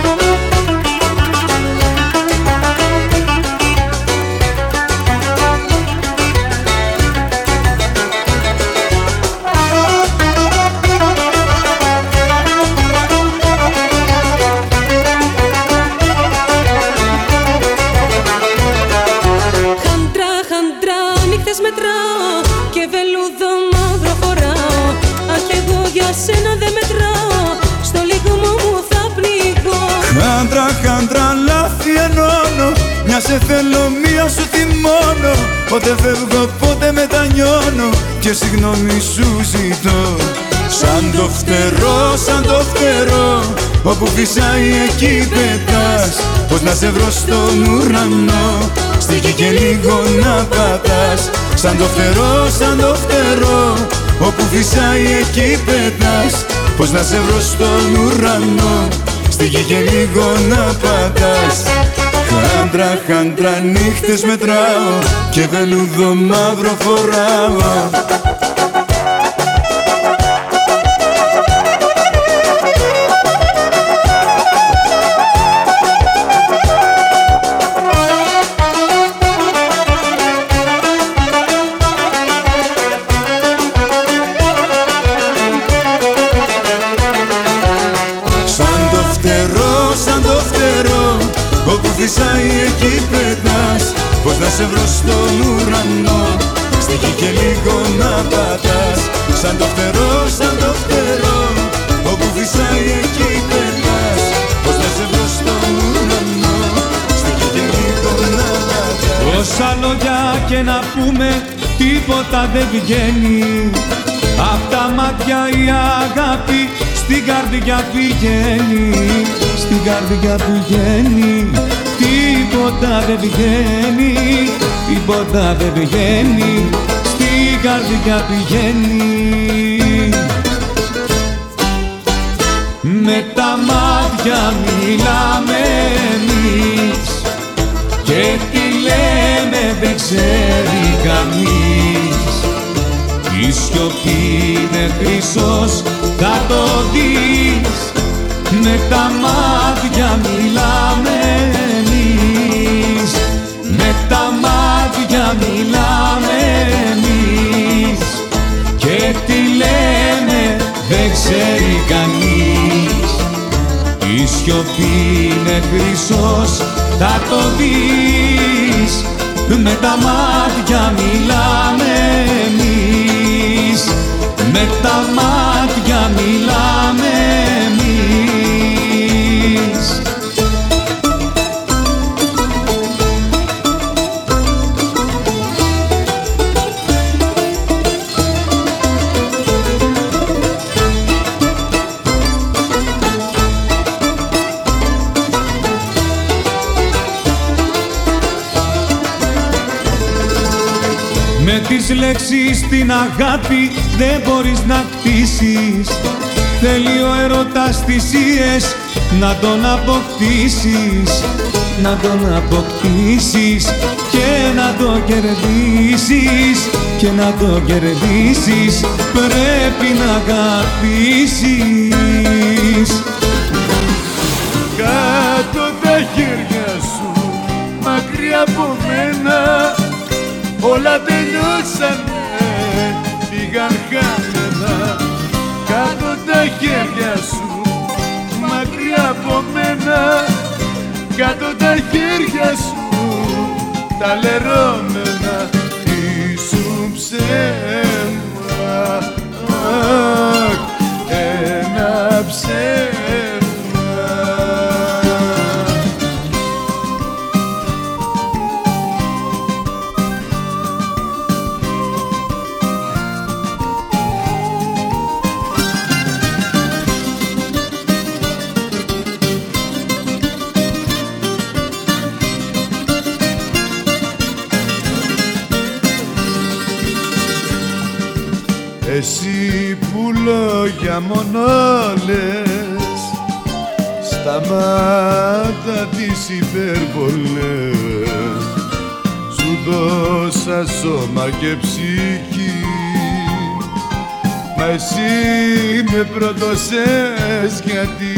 Speaker 13: Πότε φεύγω, πότε μετανιώνω Και συγγνώμη σου ζητώ. Σαν το φτερό, σαν το φτερό Όπου φυσάει εκεί πετάς. Πως να σε βρω στον ουρανό Στη γη και λίγο να πατάς. Σαν το φτερό, σαν το φτερό Όπου φυσάει εκεί πετάς. Πως να σε βρω στον ουρανό Στη γη και λίγο να πατάς Χάντρα, χάντρα νύχτες μετράω Και βελούδο μαύρο φοράω πατάς
Speaker 11: Όσα λόγια και να πούμε τίποτα δεν βγαίνει Απ' τα μάτια η αγάπη στην καρδιά πηγαίνει. Στην καρδιά πηγαίνει. Τίποτα δεν βγαίνει Τίποτα δεν βγαίνει Στην καρδιά πηγαίνει. Με τα μάτια μιλάμε εμείς. Και τι λέμε δεν ξέρει κανείς Η σιωπή είναι χρυσός θα το δεις. Με τα μάτια μιλάμε εμείς. Με τα μάτια μιλάμε εμείς. Και τι λέμε δεν ξέρει κανείς. Η σιωπή είναι χρυσός θα το δεις. Με τα μάτια μιλάμε εμείς Με τα μάτια λέξεις την αγάπη δεν μπορείς να χτίσεις. Θέλει ο έρωτας θυσίες να τον αποκτήσεις. Να τον αποκτήσεις και να το κερδίσεις. Και να το κερδίσεις πρέπει να αγαπήσεις.
Speaker 3: Κάτω τα χέρια σου μακριά από μένα όλα τελειώσανε, πήγαν χαμένα κάτω τα χέρια σου μακριά από μένα. Κάτω τα χέρια σου τα λερώμενα ήσουν ψέμα. Αχ, ένα ψέμα σώμα και ψυχή. Μα εσύ με προδώσες γιατί.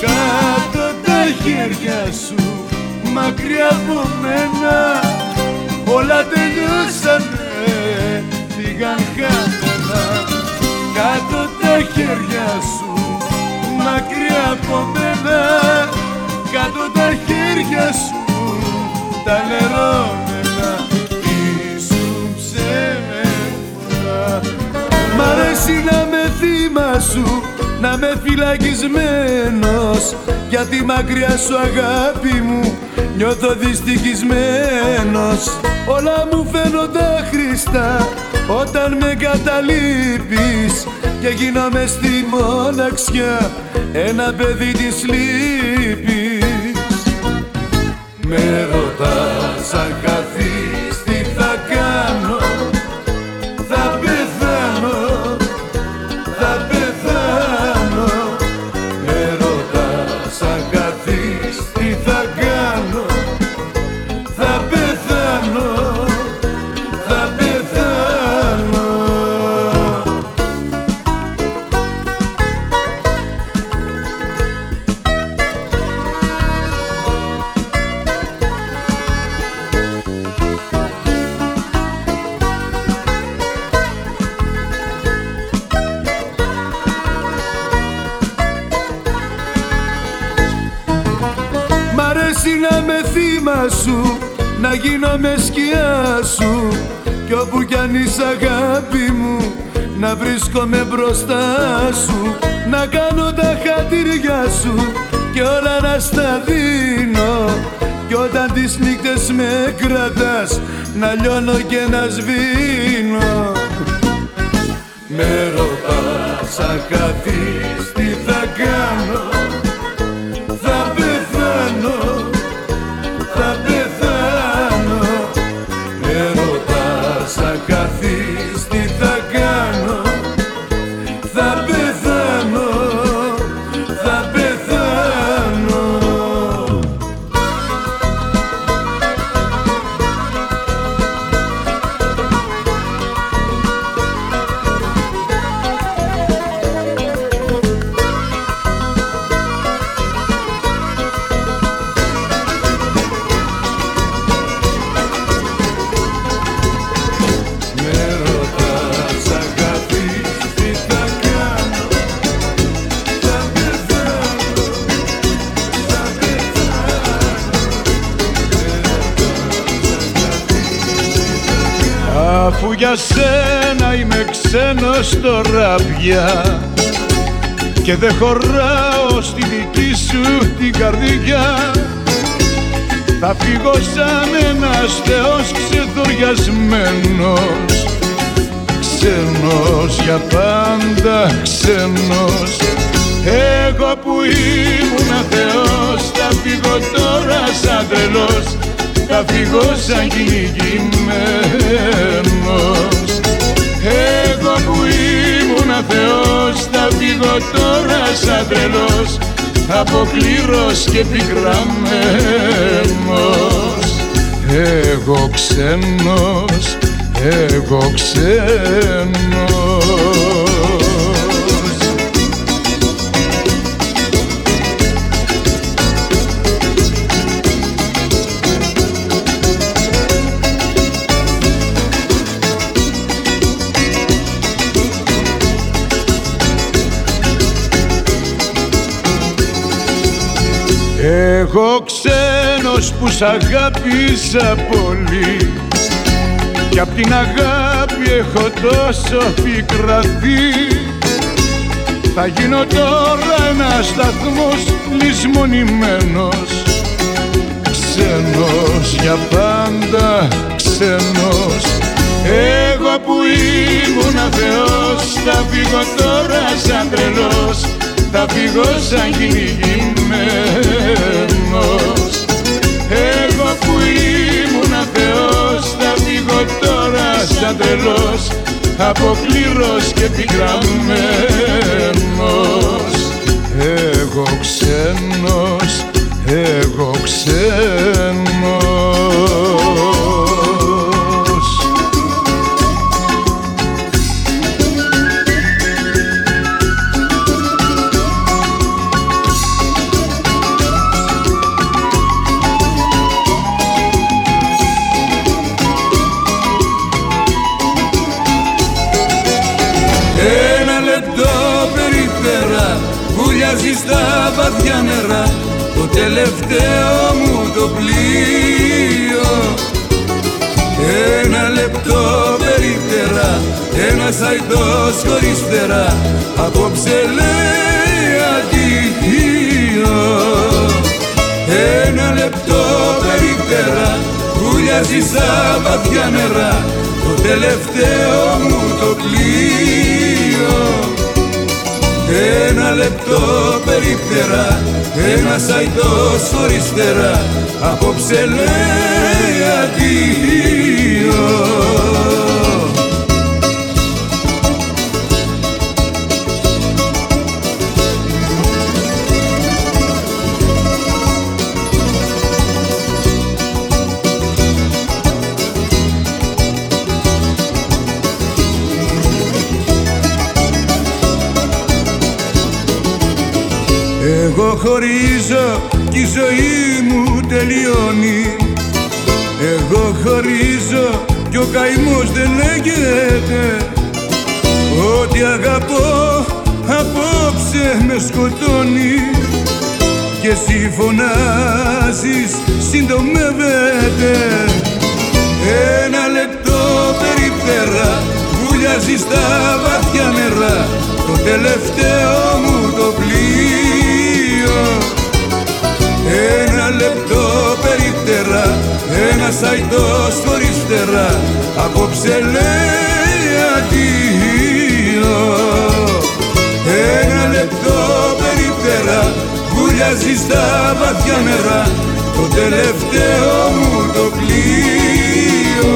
Speaker 3: Κάτω τα χέρια σου μακριά από μένα όλα τελειώσανε, πήγαν χαμένα. Κάτω τα χέρια σου μακριά από μένα. Κάτω τα χέρια σου τα λερώμενα ήσουν ψέματα Μ' αρέσει να με θύμα σου να με φυλακισμένος. Γιατί μακριά σου αγάπη μου νιώθω δυστυχισμένος. Όλα μου φαίνονται χρηστά όταν με καταλείπεις και γίνομαι στη μοναξιά ένα παιδί της λύπης Μ' αρέσει να με θύμα σου Να γίνω με σκιά σου. Κι όπου κι αν είσαι αγάπη μου Να βρίσκομαι μπροστά σου. Να κάνω τα χατήρια σου Και όλα να στα δίνω.
Speaker 18: Κι όταν τις νύχτες με κρατάς να λιώνω και να σβήνω. Με ρωτάς αν καθείς τι θα κάνω
Speaker 3: τώρα πια και δεν χωράω στη δική σου την καρδιά. Θα φύγω σαν ένας θεός ξεθοριασμένος ξένος για πάντα ξένος. Εγώ που ήμουν θεός θα φύγω τώρα σαν τρελός. Θα φύγω σαν κυνηγημένος. Εγώ που ήμουν θεός θα φύγω τώρα σαν τρελός αποκλήρος και πικραμένος. Εγώ ξένος, εγώ ξένος Εγώ ξένος που σ' αγάπησα πολύ. Κι απ' την αγάπη έχω τόσο πικραθεί θα γίνω τώρα ένας σταθμός λησμονημένος. Ξένος για πάντα ξένος. Εγώ που ήμουν θεός θα φύγω τώρα σαν τρελός. Θα φύγω σαν κυνηγημένος εγώ που ήμουν θεός θα φύγω τώρα σαν τρελός αποκλήρος και πικραμένος εγώ ξένος, εγώ ξένος
Speaker 18: αϊτός χωρίς φτερά απόψε λέει αντίο Ένα λεπτό περίπτερα βουλιάζει στα βαθιά νερά το τελευταίο μου το πλοίο. Ένα λεπτό περίπτερα ένας αϊτός χωρίς φτερά απόψε λέει αντίο χωρίζω κι η ζωή μου τελειώνει. Εγώ χωρίζω κι ο καημός δεν λέγεται. Ό,τι αγαπώ απόψε με σκοτώνει. Και εσύ φωνάζεις συντομεύεται. Ένα λεπτό περίπτερα βουλιάζει στα βαθιά νερά. Το τελευταίο μου το πλοίο Ένα λεπτό περίπτερα
Speaker 13: αϊτός χωρίς φτερά απόψε λέει αντίο. Ένα λεπτό περιπτερά βουλιάζει στα βαθιά νερά το τελευταίο μου το πλοίο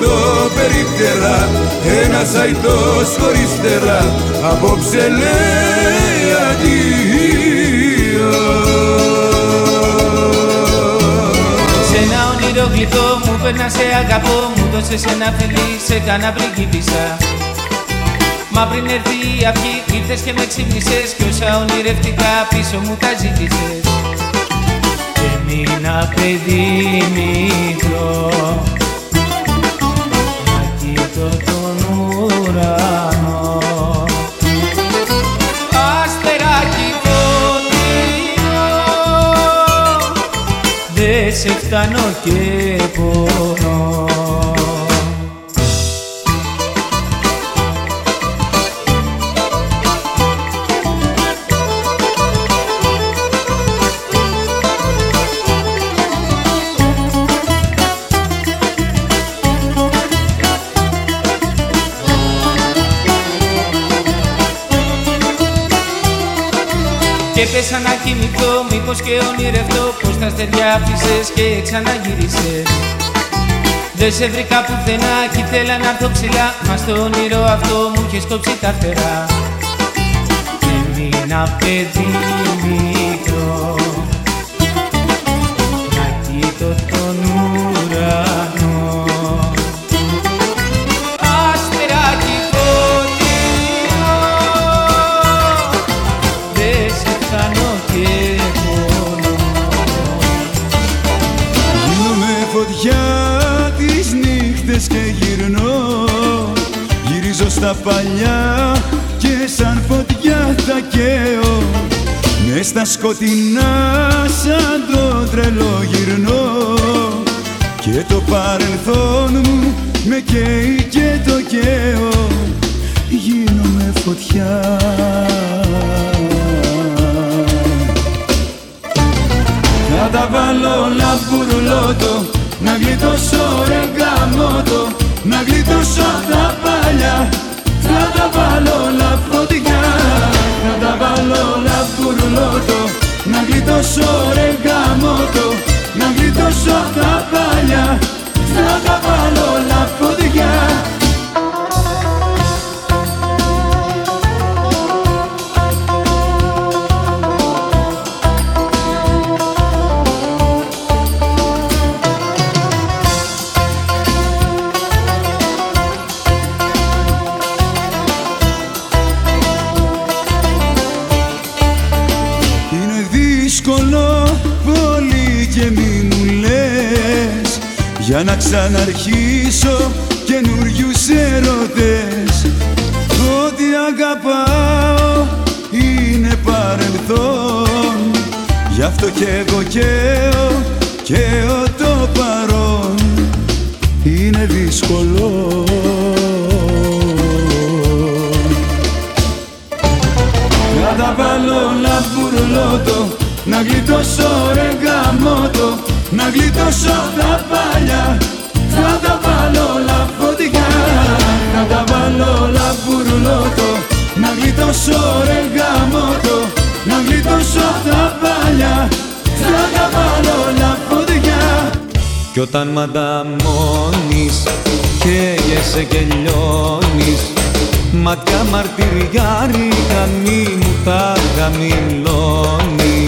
Speaker 13: ένα λεπτό περιπτερά, ένας αϊτός χωρίς φτερά. Απόψε λέει αντίο
Speaker 17: Σε ένα όνειρο γλυκό μου περνάς σε αγαπώ μου δώσες ένα φιλί σε κάνα πριγκίπισσα Μα πριν έρθει η αυγή ήρθες και με ξύπνησες κι όσα ονειρευτικά πίσω μου τα ζήτησες. Και μείνα παιδί μικρό. να κοιτώ τον ουρανό. Αστεράκι φωτεινό δε σε φτάνω και πονώ Και πέσα να κοιμηθώ, μήπως και ονειρευτώ Πως τα στεριά άφησες και ξαναγύρισες. Δεν σε βρήκα πουθενά κι ήθελα να έρθω ψηλά Μα στο όνειρο αυτό μου είχες κόψει τα φτερά. Και μείνα παιδί μικρό Να κοιτώ τον ουρανό
Speaker 13: στα παλιά και σαν φωτιά θα καίω. Μες στα σκοτεινά σαν το τρελό γυρνώ. Και το παρελθόν μου με καίει και το καίω. Γίνομαι φωτιά. Θα τα βάλω όλα μπουρλότο Να γλιτώσω ρε γαμότο Να γλιτώσω απ' τα παλιά. Θα τα βάλω όλα φωτιά. Θα τα βάλω όλα μπουρλότο Να γλιτώσω ρε γαμότο. Να γλιτώσω απ' Για να ξαναρχίσω καινούριους έρωτες Ό,τι αγαπάω είναι παρελθόν. Γι' αυτό και εγώ καίω, καίω το παρόν. Είναι δύσκολο. Να τα βάλω όλα μπουρλότο Να γλιτώσω ρε γαμότο Να γλιτώσω τα παλιά Θα τα βάλω όλα φωτιά. Να τα βάλω όλα μπουρλότο Να γλιτώσω ρε γαμότο Να γλιτώσω τα παλιά Θα τα βάλω όλα φωτιά.
Speaker 11: Κι όταν μ' ανταμώνεις καίγεσαι και λιώνεις Ματιά μαρτυριάρικα μη μου τα χαμηλώνεις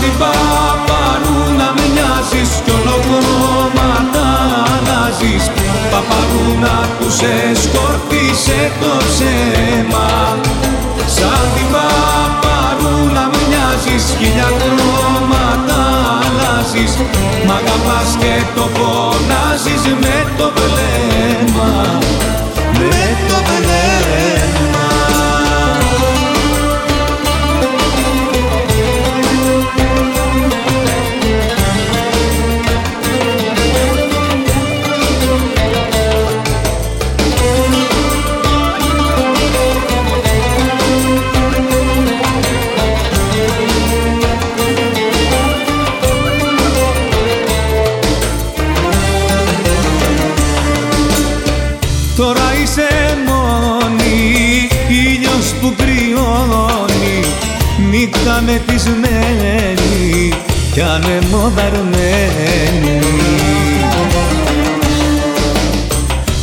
Speaker 11: Σαν την παπαρούνα μοιάζεις κι ολοκόμματα αλλάζεις. Παπαρούνα που σε σκορπίσε το ψέμα. Σαν την παπαρούνα μοιάζεις χίλια χρώματα αλλάζεις. Μ' αγαπάς και το φωνάζεις με το βλέμμα. Με το βλέμμα μεθυσμένη κι ανεμοδαρμένη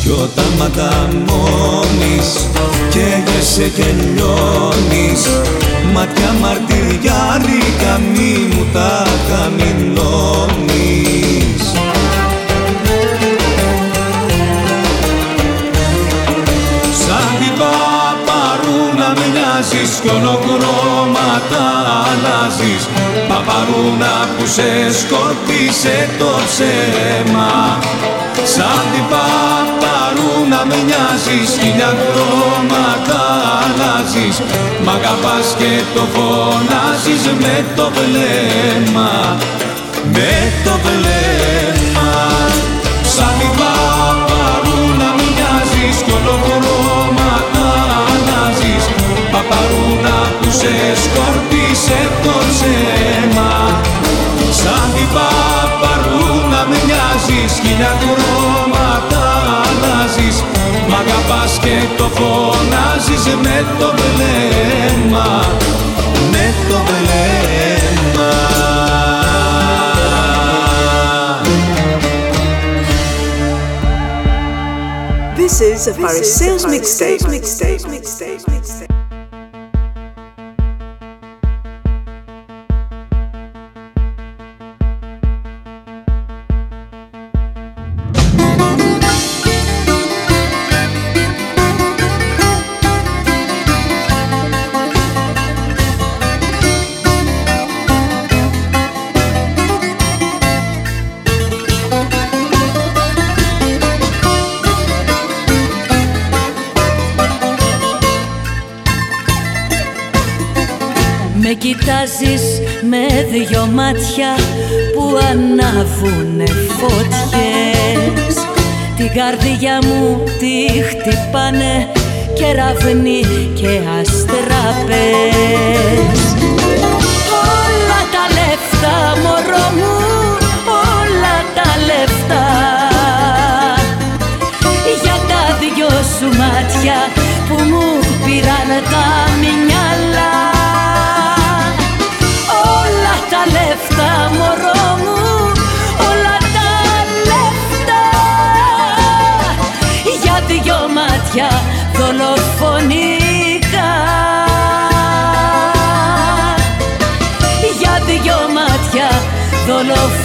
Speaker 11: κι όταν ματαμώνεις καίγεσαι και λιώνεις μάτια μαρτυριάρικα μη μου τα χαμηλώνεις κι ολοκρώματα αλλάζεις. Παπαρούνα που σε σκορπίσε το ψέμα. Σαν την παπαρούνα με νοιάζεις. Χίλια χρώματα αλλάζεις. Μ' αγαπάς και το φωνάζεις με το βλέμμα. Με το βλέμμα. Σαν την παπαρούνα με νοιάζεις. Κι ολοκρώματα αλλάζεις Παπαρούνα που σε σκορπίσε το ψέμα Σαν την παπαρούνα με νοιάζεις Χίλια χρώματα αλλάζεις Μ' αγαπάς και το φωνάζεις με το βλέμμα Με το βλέμμα
Speaker 1: This is a Paris Sales Mixtape. Mixtape. Mixtape. Mixtape.
Speaker 8: Με κοιτάζεις με δυο μάτια που ανάβουνε φωτιές. Την καρδιά μου τη χτυπάνε κεραυνοί και αστραπές Όλα τα λεφτά μωρό μου, όλα τα λεφτά. Για τα δυο σου μάτια που μου πήραν τα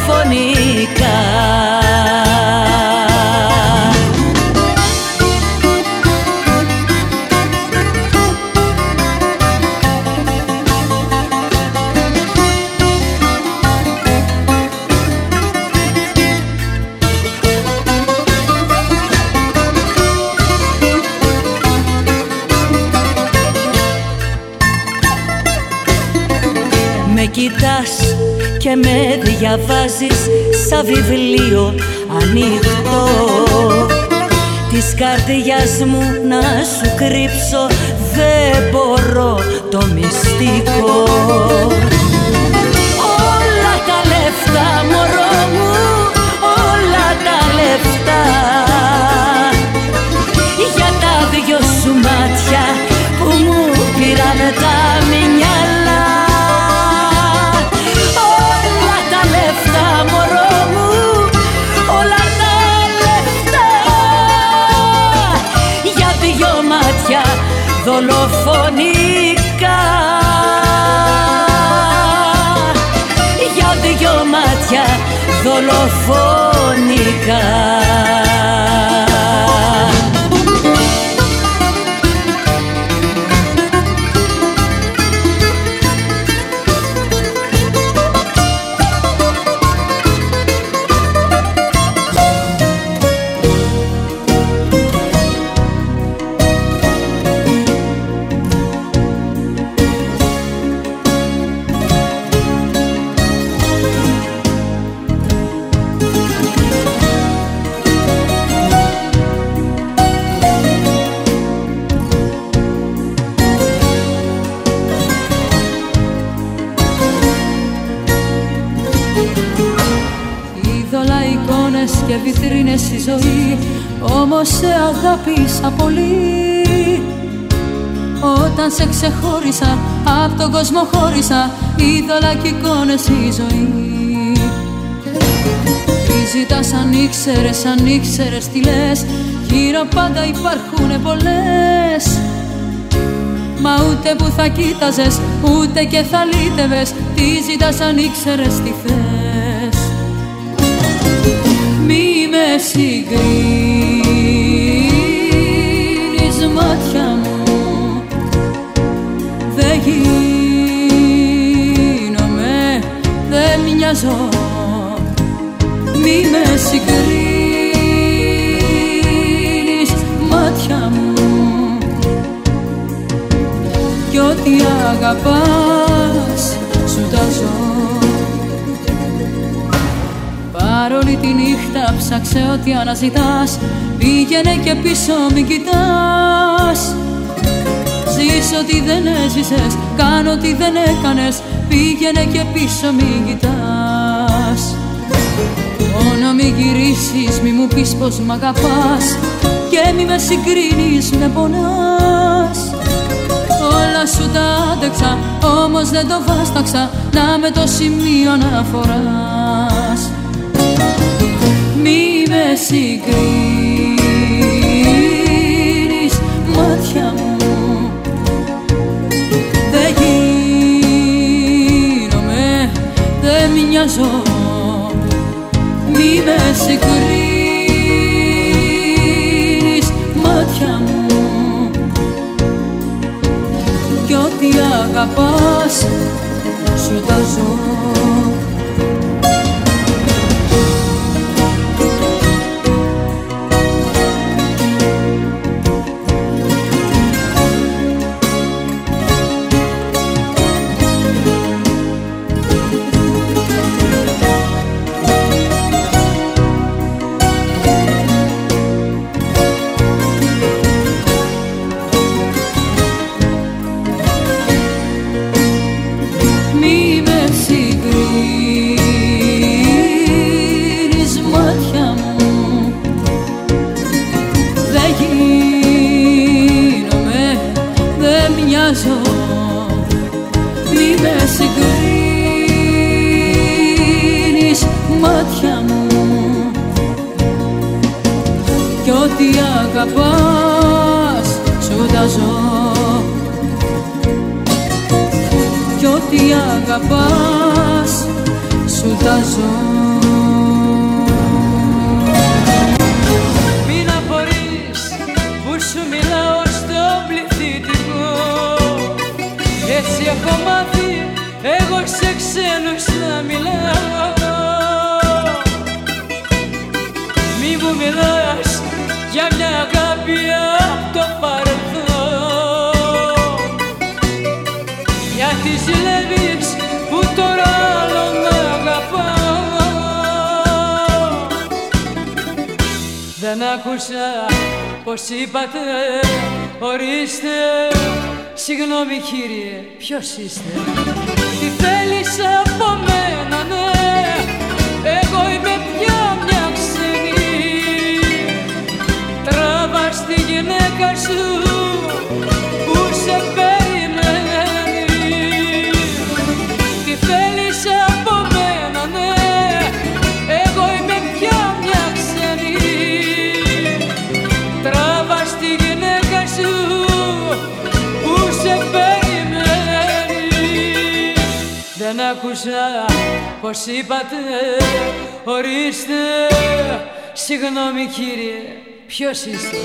Speaker 8: δολοφονικά διαβάζεις σαν βιβλίο ανοιχτό. Της καρδιάς μου να σου κρύψω δεν μπορώ το μυστικό. Όλα τα λεφτά μωρό μου, όλα τα λεφτά. Για τα δυο σου μάτια που μου πήραν τα μυαλά δολοφονικά. Για δυο μάτια δολοφονικά Όταν σε ξεχώρισα
Speaker 4: Απ' τον κόσμο χώρισα Είδωλα κι εικόνες η ζωή. Τι ζητάς αν ήξερες, αν ήξερες τι λες Γύρω πάντα υπάρχουνε πολλές. Μα ούτε που θα κοίταζες, ούτε και θα λύτευες Τι ζητάς αν ήξερες τι θες. Μη με συγκρίνεις μάτια μου Δεν γίνομαι, δεν μοιάζω Μη με συγκρίνεις μάτια μου. Κι ό,τι αγαπάς σου τα ζω. Παρόλη τη νύχτα ψάξε ό,τι αναζητάς. Πήγαινε και πίσω μην κοιτάς Ζεις ό,τι δεν έζησες, κάνω ό,τι δεν έκανες Πήγαινε και πίσω μην κοιτάς. Μόνο μη γυρίσεις, μη μου πεις πως μ' αγαπάς Και μη με συγκρίνεις, με πονάς. Όλα σου τα άντεξα, όμως δεν το βάσταξα Να με το σημείο να φοράς. Μη με συγκρίνεις δεν μοιάζω. Μη με συγκρίνεις μάτια μου. Κι ό,τι αγαπάς σου τα ζω
Speaker 19: κύριε κύριε ποιος είστε;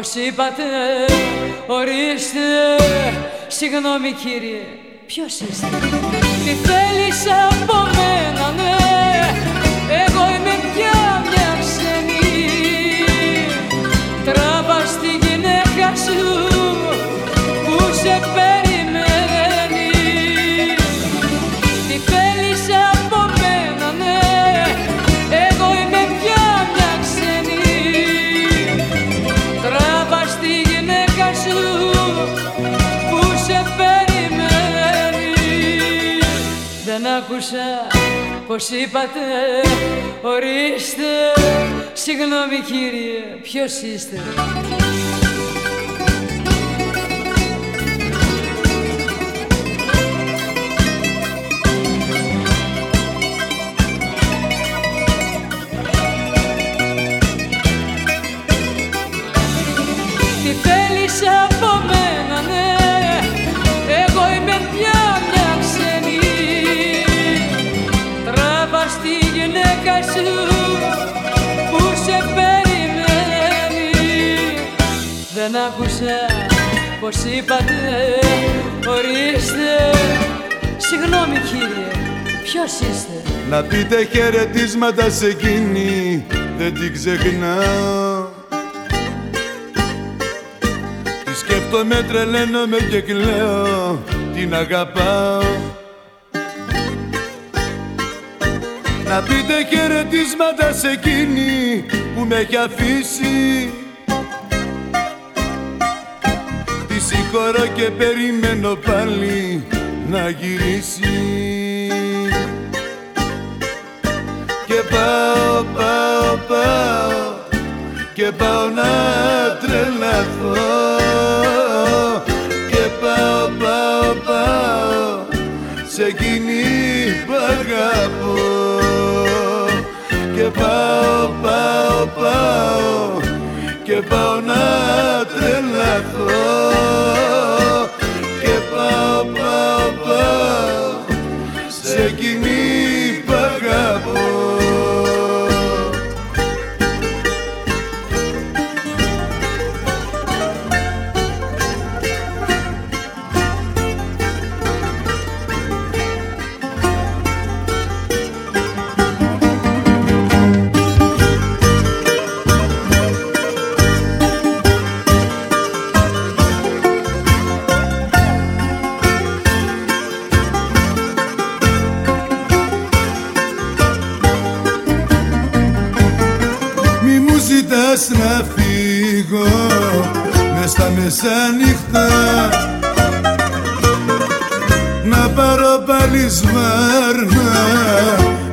Speaker 19: Δεν άκουσα
Speaker 4: Πως είπατε ορίστε. Συγγνώμη κύριε Ποιος είστε; Τι θέλεις από μένα; Πως είπατε ορίστε. Συγγνώμη κύριε ποιος είστε; Δεν άκουσα πως είπατε. Ορίστε. Συγγνώμη κύριε Ποιος είστε;
Speaker 3: Να πείτε χαιρετίσματα σε εκείνη Δεν την ξεχνάω. Τη σκέφτομαι, τρελαίνομαι και κλαίω Την αγαπάω. Να πείτε χαιρετίσματα σε εκείνη που με έχει αφήσει συγχωρώ και περιμένω πάλι να γυρίσει. Και πάω, πάω, πάω Και πάω να τρελαθώ. Και πάω, πάω, πάω Σε εκείνη που αγαπώ. Και πάω, πάω, πάω Και πάω να τρελαθώ μεσάνυχτα Να πάρω πάλι σβάρνα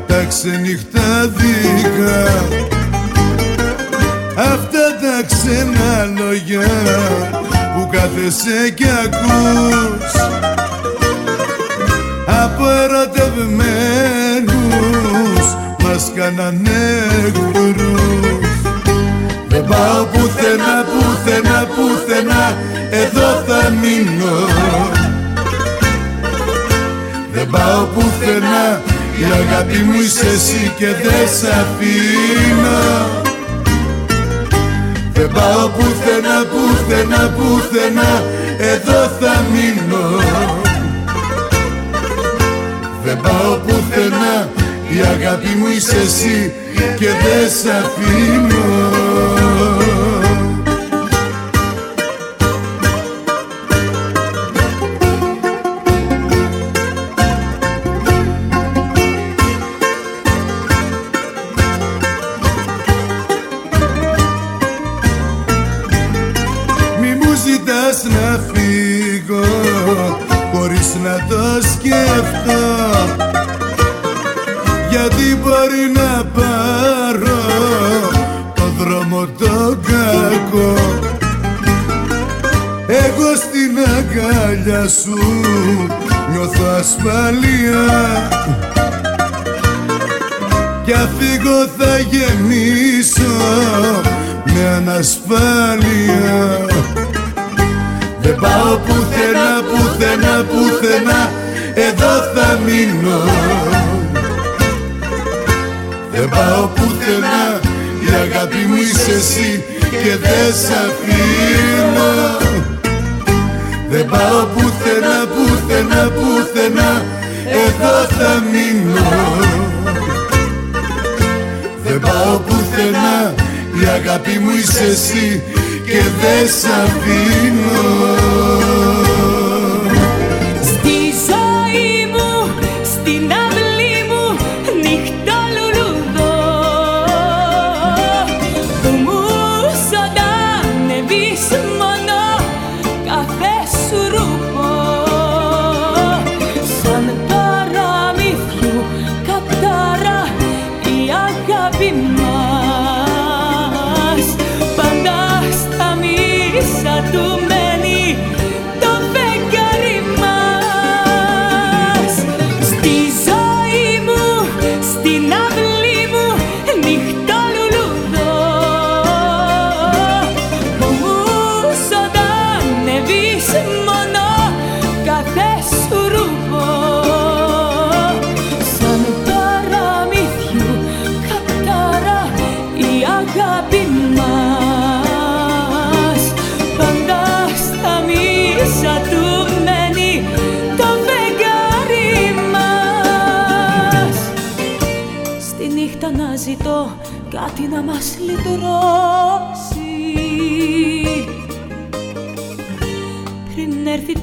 Speaker 3: τα ξενυχτάδικα. Αυτά τα ξένα λόγια που κάθεσαι κι ακούς. Από ερωτευμένους μας κάνανε εχθρούς Δεν πάω πουθενά, πουθενά, πουθενά. Εδώ θα μείνω. Δεν πάω πουθενά. Η αγάπη μου είσαι εσύ και δεν σ' αφήνω. Δεν πάω πουθενά, πουθενά, πουθενά. Εδώ θα μείνω. Δεν πάω πουθενά. Η αγάπη μου είσαι εσύ και δεν σ' αφήνω σκεφτώ γιατί μπορεί να πάρω το δρόμο το κακό; Εγώ στην αγκάλια σου νιώθω ασφαλεία Κι αφήγω θα γεμίσω με ανασφάλεια. Δεν πάω πουθενά, πουθενά, πουθενά Εδώ θα μείνω. Δεν πάω πουθενά Η αγάπη μου είσαι εσύ και δεν σ' αφήνω. Δεν πάω πουθενά, πουθενά, πουθενά εδώ θα μείνω. Δεν πάω πουθενά, η αγάπη μου είσαι εσύ και δεν σ' αφήνω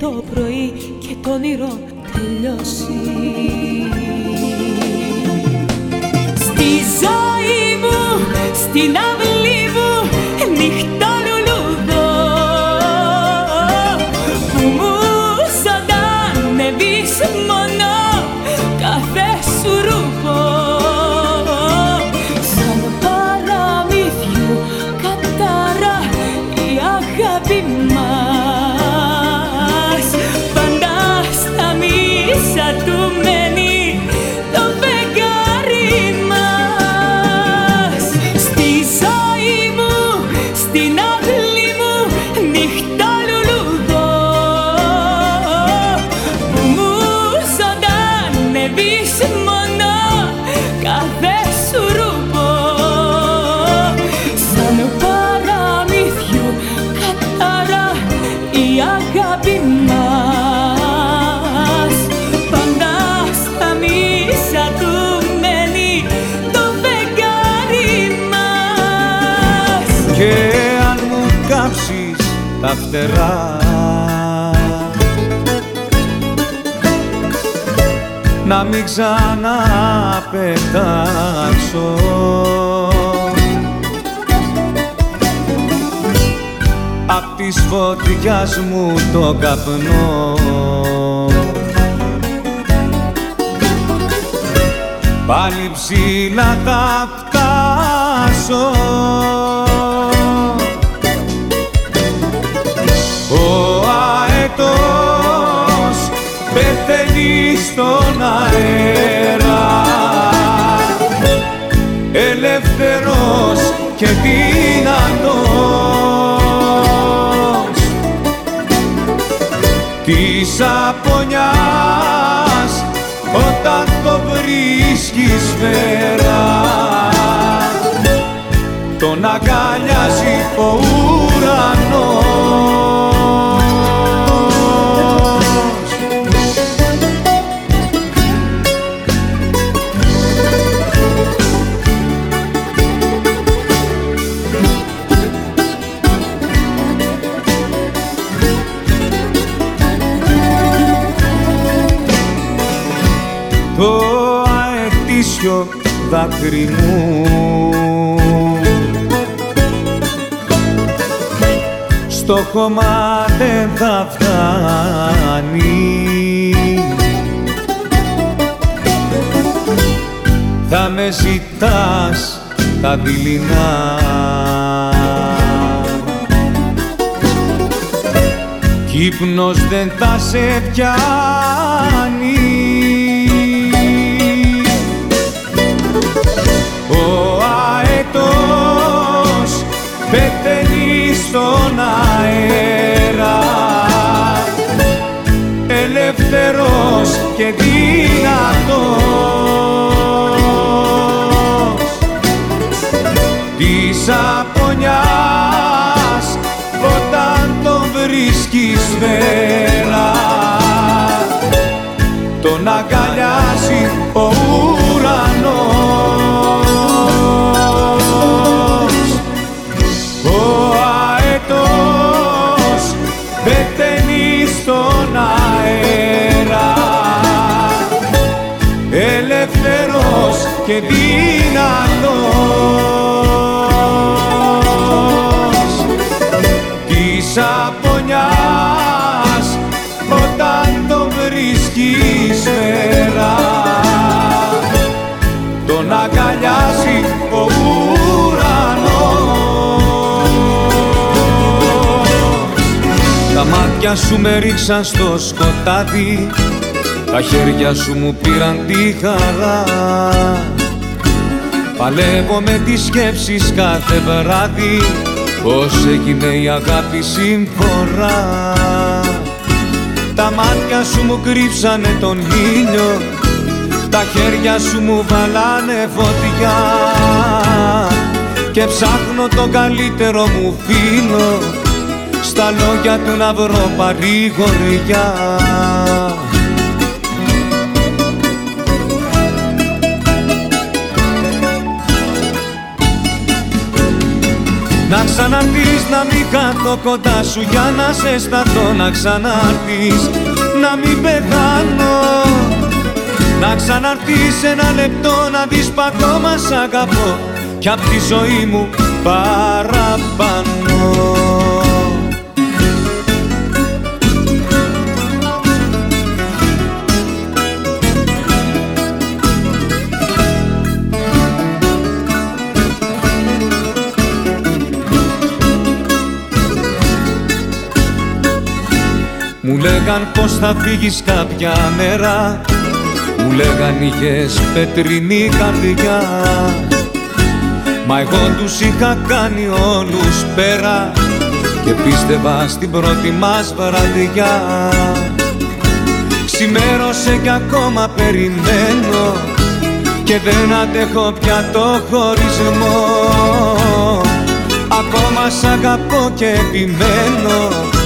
Speaker 8: το πρωί και το όνειρο τελειώσει. Στη ζωή μου, στην αυλή
Speaker 11: φτερά. Να μην ξαναπετάξω. Απ' της φωτιάς μου το καπνό. Πάλι ψηλά θα φτάσω και δυνατός. Της απονιάς όταν το βρίσκεις μέρα τον αγκαλιάζει ο δάκρυ μου στο χώμα δεν θα φτάνει. Θα με ζητάς τα δειλινά. Κι ύπνος δεν θα σε πιάνει αέρα. Ελεύθερος και δυνατός. Της απονιάς όταν τον βρίσκεις φέρα τον αγκαλιάζει ο και δυνατός της απονιάς όταν τον βρίσκεις μέρα τον αγκαλιάζει ο ουρανός. Τα μάτια σου με ρίξαν στο σκοτάδι τα χέρια σου μου πήραν τη χαρά Παλεύω με τις σκέψεις κάθε βράδυ Πώς έγινε η αγάπη συμφορά Τα μάτια σου μου κρύψανε τον ήλιο Τα χέρια σου μου βαλάνε φωτιά. Και ψάχνω τον καλύτερο μου φίλο Στα λόγια του να βρω παρηγοριά Να ξαναρθείς να μην κάτω κοντά σου για να σε σταθώ Να ξαναρθείς να μην πεθάνω. Να ξαναρθείς ένα λεπτό να δεις π' ακόμα σ' αγαπώ Κι απ' τη ζωή μου παραπάνω λέγαν πως θα φύγεις κάποια μέρα Μου λέγαν είχες πετρινή καρδιά. Μα εγώ τους είχα κάνει όλους πέρα Και πίστευα στην πρώτη μας βραδιά. Ξημέρωσε κι ακόμα περιμένω Και δεν αντέχω πια το χωρισμό. Ακόμα σ' αγαπώ και επιμένω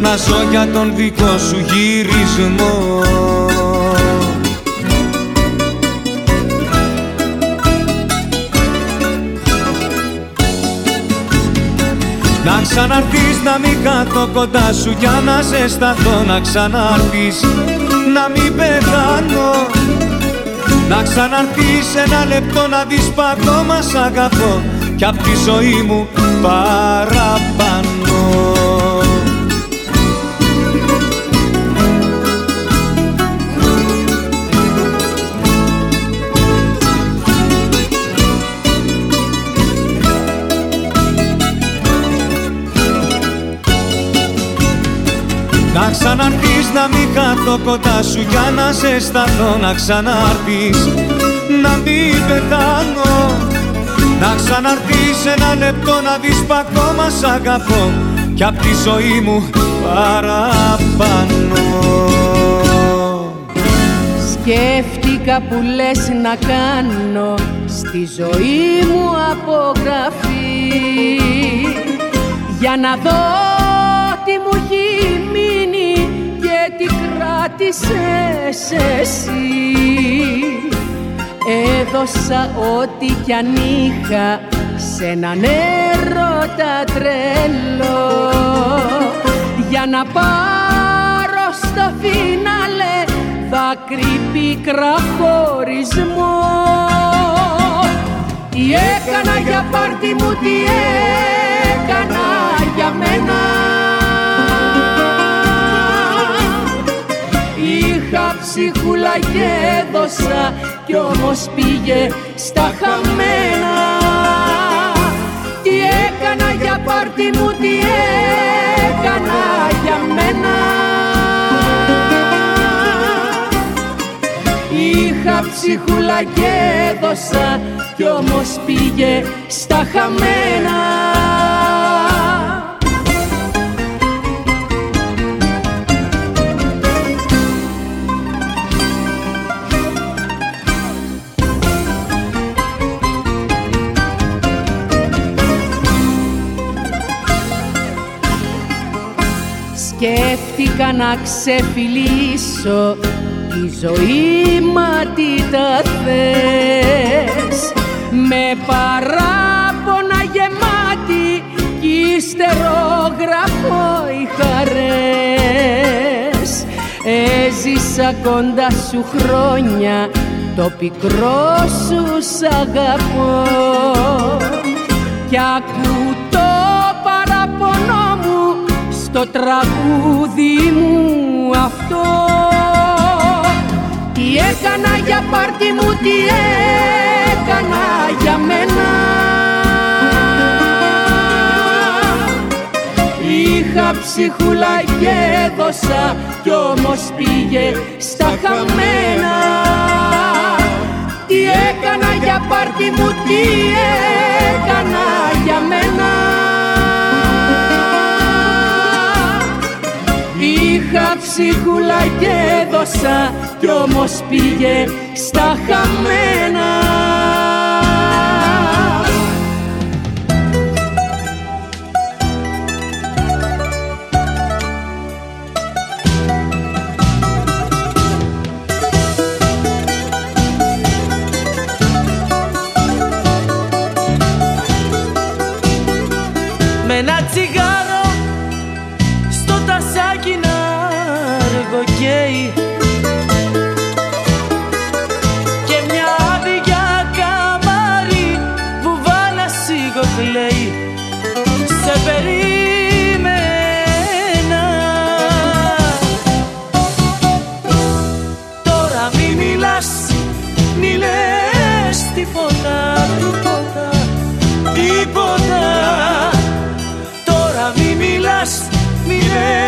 Speaker 11: να ζω για τον δικό σου γυρισμό. Να ξαναρθείς να μην κάτω κοντά σου για να ζεσταθώ Να ξαναρθείς να μην πεθάνω. Να ξαναρθείς ένα λεπτό να δεις π' ακόμα σ' αγαπώ Κι απ' τη ζωή μου παραπάνω Να ξαναρθείς να μην κάτω κοντά σου για να σε σταθώ Να ξαναρθείς να μην πεθάνω. Να ξαναρθείς ένα λεπτό να δεις π' ακόμα σ' αγαπώ. Κι απ' τη ζωή μου παραπάνω.
Speaker 20: Σκέφτηκα που λες να κάνω στη ζωή μου απογραφή. Για να δω τι μου έχει μείνει. και τι κράτησες εσύ. Έδωσα ό,τι κι αν είχα σε έναν έρωτα τρελό. Για να πάρω στο φινάλε δάκρυ πίκρα χωρισμό. Τι έκανα για πάρτι μου, τι έκανα για μένα ψυχούλα και έδωσα κι όμως πήγε στα χαμένα. Τι έκανα για πάρτι μου, τι έκανα για μένα. Είχα ψυχούλα και έδωσα κι όμως πήγε στα χαμένα Σκέφτηκα να ξεφυλίσω τη ζωή μα τι τα θες. Με παράπονα γεμάτη κι ύστερο γράφω οι χαρές. Έζησα κοντά σου χρόνια το πικρό σου σ' αγαπώ. Κι ακού στο τραγούδι μου αυτό. Τι έκανα για πάρτι μου, τι έκανα για μένα. Είχα ψυχούλα και έδωσα κι όμως πήγε στα χαμένα. Τι έκανα για πάρτι μου, τι έκανα για μένα Είχα ψυχούλα και έδωσα κι όμως πήγε στα χαμένα
Speaker 8: μη μιλάς,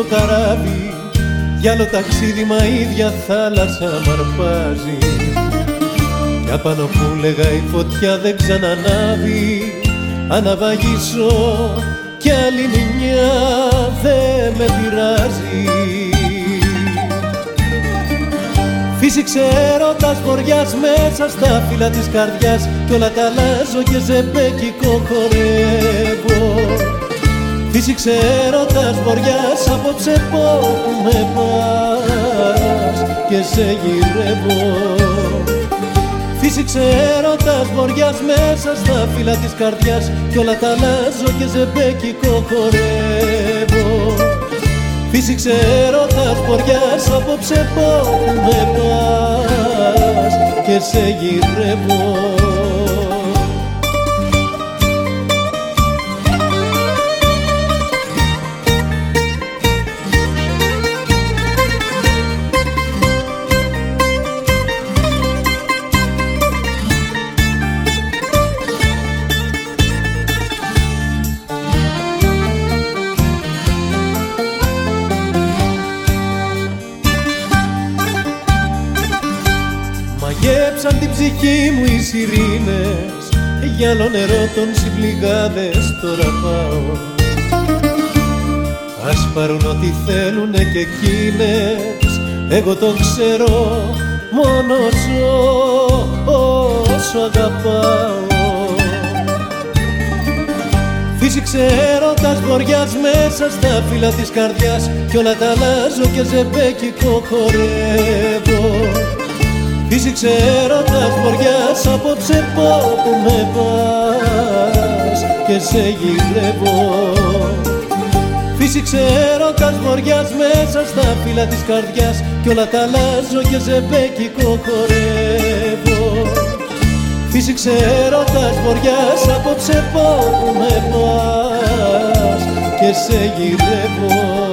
Speaker 21: στο καράβι. Κι άλλο ταξίδι μα ίδια θάλασσα μ' αρπάζει. Κι απάνω που λέγα η φωτιά δεν ξανανάβει Αναβαγίσω κι άλλη μια δεν με πειράζει. Φύσηξε έρωτας βοριάς μέσα στα φύλλα της καρδιάς. Κι όλα τα αλλάζω και ζεμπέκικο χορεύω Φύσηξε έρωτας βοριάς απόψε πού με πας και σε γυρεύω. Φύσηξε έρωτας βοριάς μέσα στα φύλλα της καρδιάς κι όλα τα αλλάζω και ζεμπέκικο χορεύω. Φύσηξε έρωτας βοριάς απόψε πού με πας και σε γυρεύω για άλλο νερό των συμπληγάδες τώρα πάω. Ας πάρουν ό,τι θέλουνε και εκείνες Εγώ το ξέρω μόνο ζω όσο αγαπάω. Φύσηξε έρωτας βοριάς μέσα στα φύλλα της καρδιάς Κι όλα τα αλλάζω και ζεμπέκικο χορεύω Φύσηξε έρωτας βοριάς απόψε πω που με πας. Και σε γυρεύω Φύσηξε έρωτας βοριάς μέσα στα φύλλα της καρδιάς. Κι όλα τα αλλάζω και ζεμπέκικο χορεύω. Φύσηξε έρωτας βοριάς απόψε πω που με πας. Και σε γυρεύω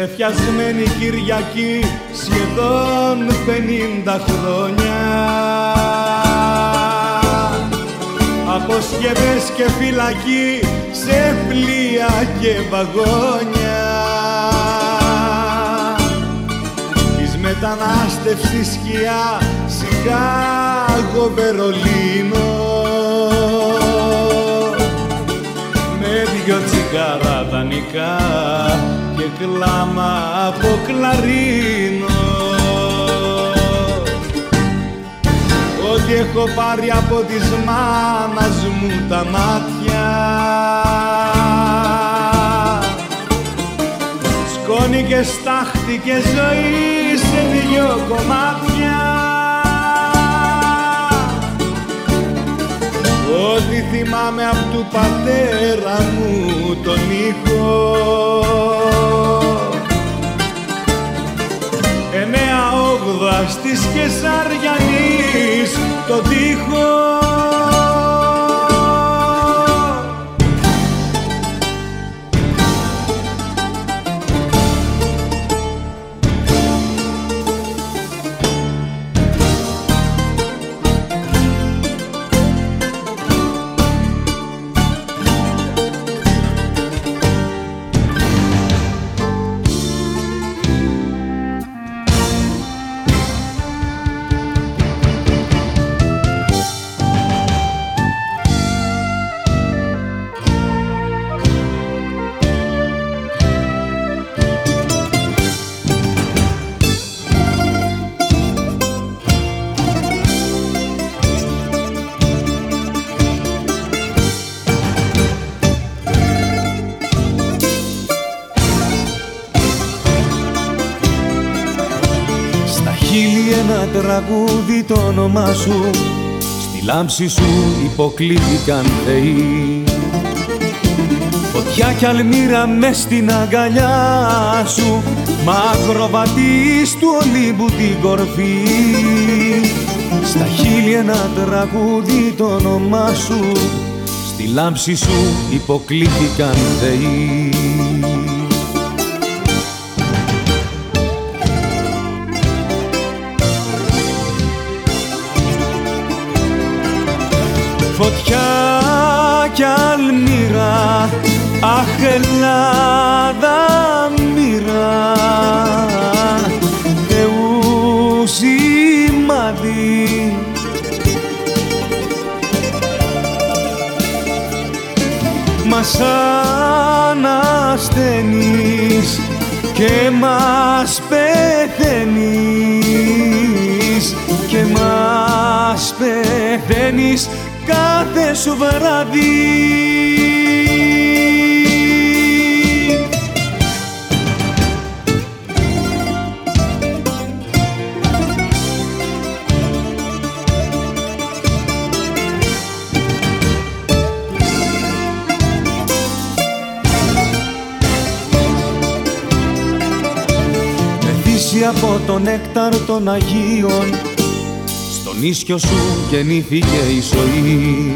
Speaker 11: Συνεφιασμένη Κυριακή σχεδόν πενήντα χρόνια. Αποσκευές και φυλακή σε πλοία και βαγόνια. Της μετανάστευσης σκιά Σικάγο Βερολίνο. Με δυο τσιγάρα δανεικά και κλάμα από κλαρίνο. Ό,τι έχω πάρει από της μάνας μου τα μάτια. Σκόνη και στάχτη και ζωή σε δυο κομμάτια Ό,τι θυμάμαι απ' του πατέρα μου τον ήχο. Εννέα όγδα στις Κεσαριανής το τείχος τραγούδι το όνομά σου. Στη λάμψη σου υποκλήθηκαν θεοί. Φωτιά κι αλμύρα μες στην αγκαλιά σου Μα ακροβατείς του Ολύμπου την κορφή. Στα χείλη ένα τραγούδι το όνομά σου Στη λάμψη σου υποκλήθηκαν θεοί αχ Ελλάδα μοίρα Θεού σημάδι Μας ανασταίνεις και μας πεθαίνεις και μας πεθαίνεις κάθε σου βράδυ το νέκταρ των Αγίων. Στον ίσιο σου γεννήθηκε η ζωή.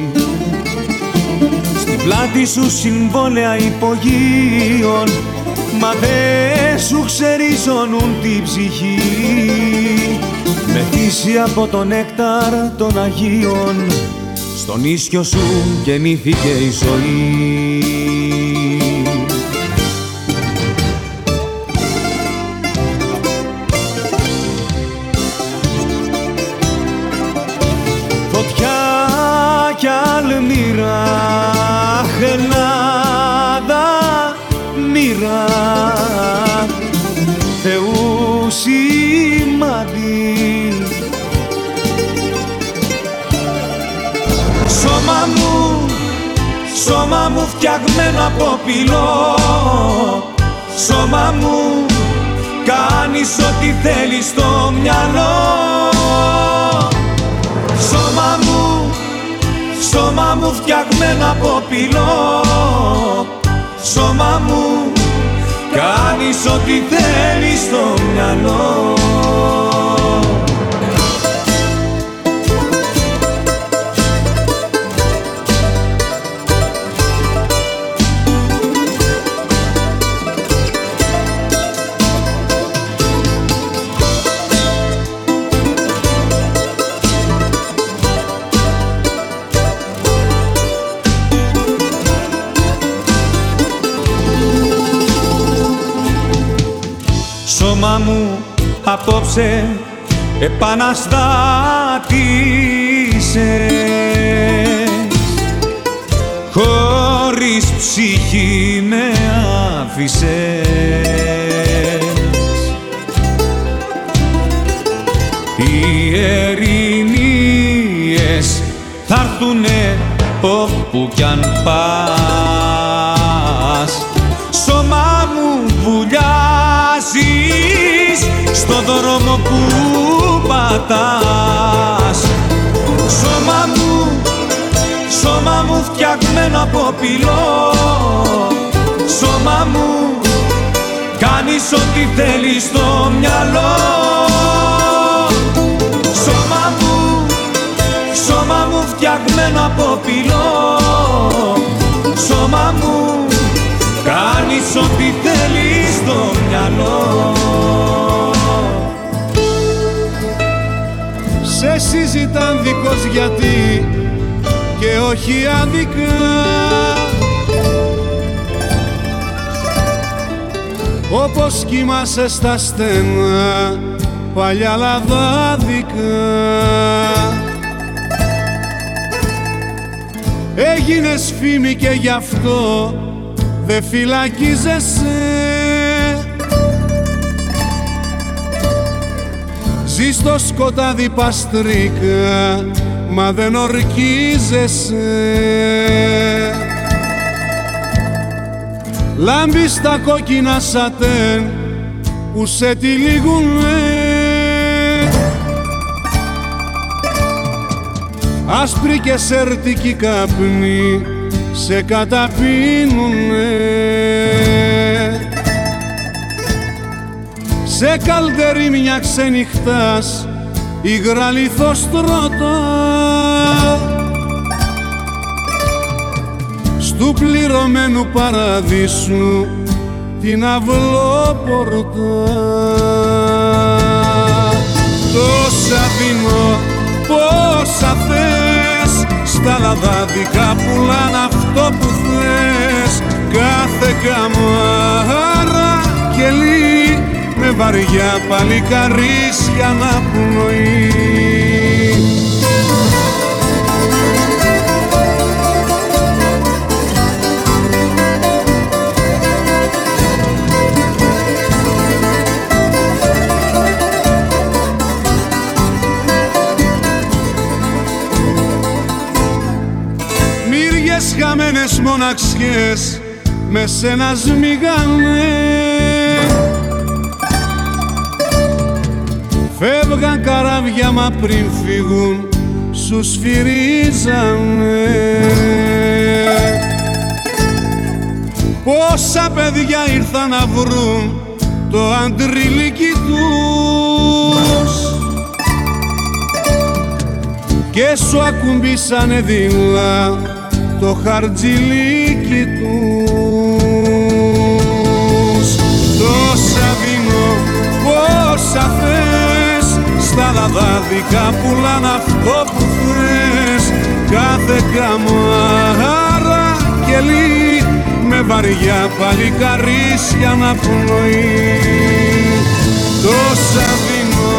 Speaker 11: Πλάτη σου συμβόλαια υπογείων. Μα δε σου ξεριζώνουν την ψυχή. Με θύση από τον νέκταρ των Αγίων. Στον ίσιο σου γεννήθηκε η ζωή φτιαγμένο από πυλό. Σώμα μου, κάνεις ό,τι θέλεις στο μυαλό. Σώμα μου, σώμα μου φτιαγμένο από πυλό. Σώμα μου, κάνεις ό,τι θέλεις στο μυαλό Σώμα μου απόψε επαναστάτησες. Χωρίς ψυχή με άφησες. Οι ερηνίες θα έρθουνε όπου κι αν πας δρόμο που πατάς. Σώμα μου, σώμα μου φτιαγμένο από πυλό. Σώμα μου, κάνεις ό,τι θέλεις στο μυαλό. Σώμα μου, σώμα μου φτιαγμένο από πυλό. Σώμα μου, κάνεις ό,τι θέλεις στο μυαλό
Speaker 22: Σε συζητάν δικός γιατί και όχι άδικα Όπως κοιμάσαι στα στενά παλιά λαδάδικα Έγινες φήμη και γι' αυτό δε φυλακίζεσαι Ζεις στο σκοτάδι παστρίκα μα δεν ορκίζεσαι. Λάμπεις τα κόκκινα σατέν που σε τυλίγουνε. Άσπρη και σερτική καπνή σε καταπίνουνε Σε καλτερίμια ξενυχτάς υγρά λιθοστρώτα Στου πληρωμένου παραδείσου την αυλόπορτα. Τόσα δίνω, πόσα θες στα λαδάδικα πουλάν αυτό που θες. Κάθε καμάρα και λύ με βαριά παλικαρίσια να πνοεί Μύριες χαμένες μοναξιές με σένα σμίγανε Φεύγαν καράβια μα πριν φύγουν σους σφυρίζανε Πόσα παιδιά ήρθαν να βρουν το αντριλίκι τους. Και σου ακουμπήσανε δειλά το χαρτζιλίκι τους. Τόσα δίνω πόσα θες στα λαδάδικα πουλάν αυτό που θες. Κάθε καμάρα κελί με βαριά παλικαρίσια να πνοεί Τόσα δίνω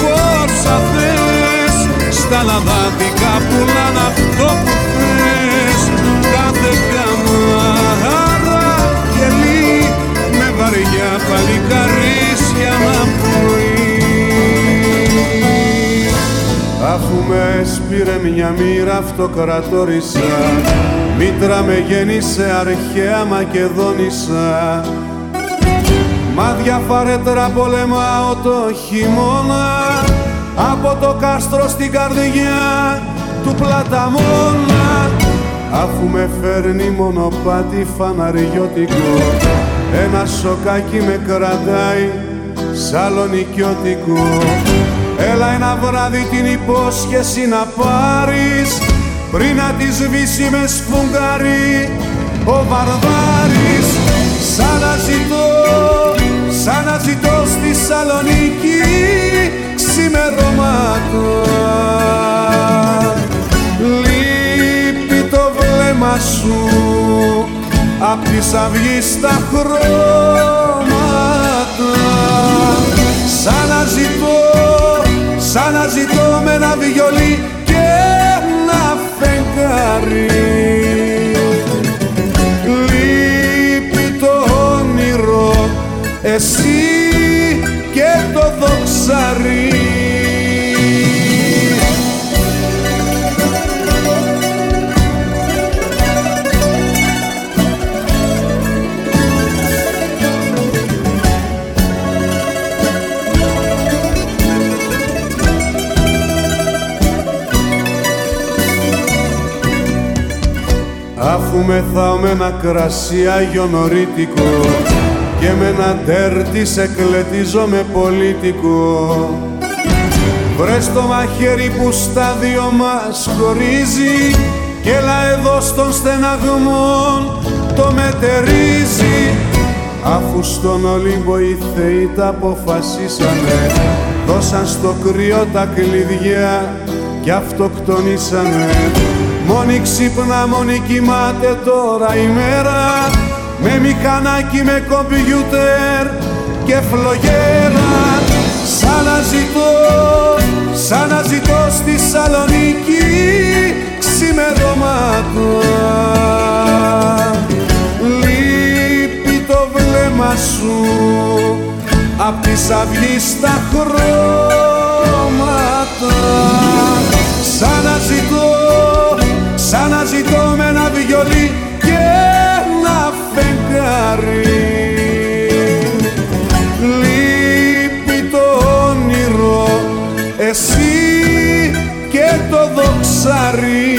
Speaker 22: πόσα θες. Στα λαδάδικα πουλάν αυτό που θες. Κάθε καμάρα κελί με βαριά παλικαρίσια να πνοεί Αφού με σπήρε μια μοίρα αυτοκρατόρισα. Μήτρα με γέννησε αρχαία Μακεδόνισσα. Μα διαφαρέτρα πολεμάω το χειμώνα. Από το κάστρο στην καρδιά του πλαταμόνα Αφού με φέρνει μονοπάτι φαναριώτικο. Ένα σοκάκι με κρατάει σαλονικιώτικο Έλα ένα βράδυ την υπόσχεση να πάρεις. Πριν να τη σβήσει με σφουγγάρι ο Βαρβάρης. Σαν να ζητώ, σαν να ζητώ στη Σαλονίκη ξημερώματα. Λείπει το βλέμμα σου. Απ' της αυγής τα χρώματα. Σαν να ζητώ, σαν να ζητώ με ένα βιολί και ένα φεγγάρι. Λείπει το όνειρο εσύ και το δοξαρί Αφού μεθάω με ένα κρασί αγιονορίτικο και με ένα τέρτι σε κλετίζω με πολίτικο Βρες το μαχαίρι που στα δυο μας χωρίζει και έλα εδώ στον στεναγμόν το μετερίζει. Αφού στον Ολύμπο οι θεοί τα αποφασίσανε. Δώσαν στο κρύο τα κλειδιά και αυτοκτονήσανε Μόνη ξύπνα, μόνη κοιμάται τώρα η μέρα. Με μηχανάκι, με κομπιούτερ και φλογέρα. Σαν να ζητώ, σαν να ζητώ στη Σαλονίκη ξημερώματα Λείπει το βλέμμα σου απ' της αυγής τα χρώματα. Σαν να ζητώ σαν να ζητώ με ένα βιολί και ένα φεγγάρι. Λείπει το όνειρο εσύ και το δοξαρί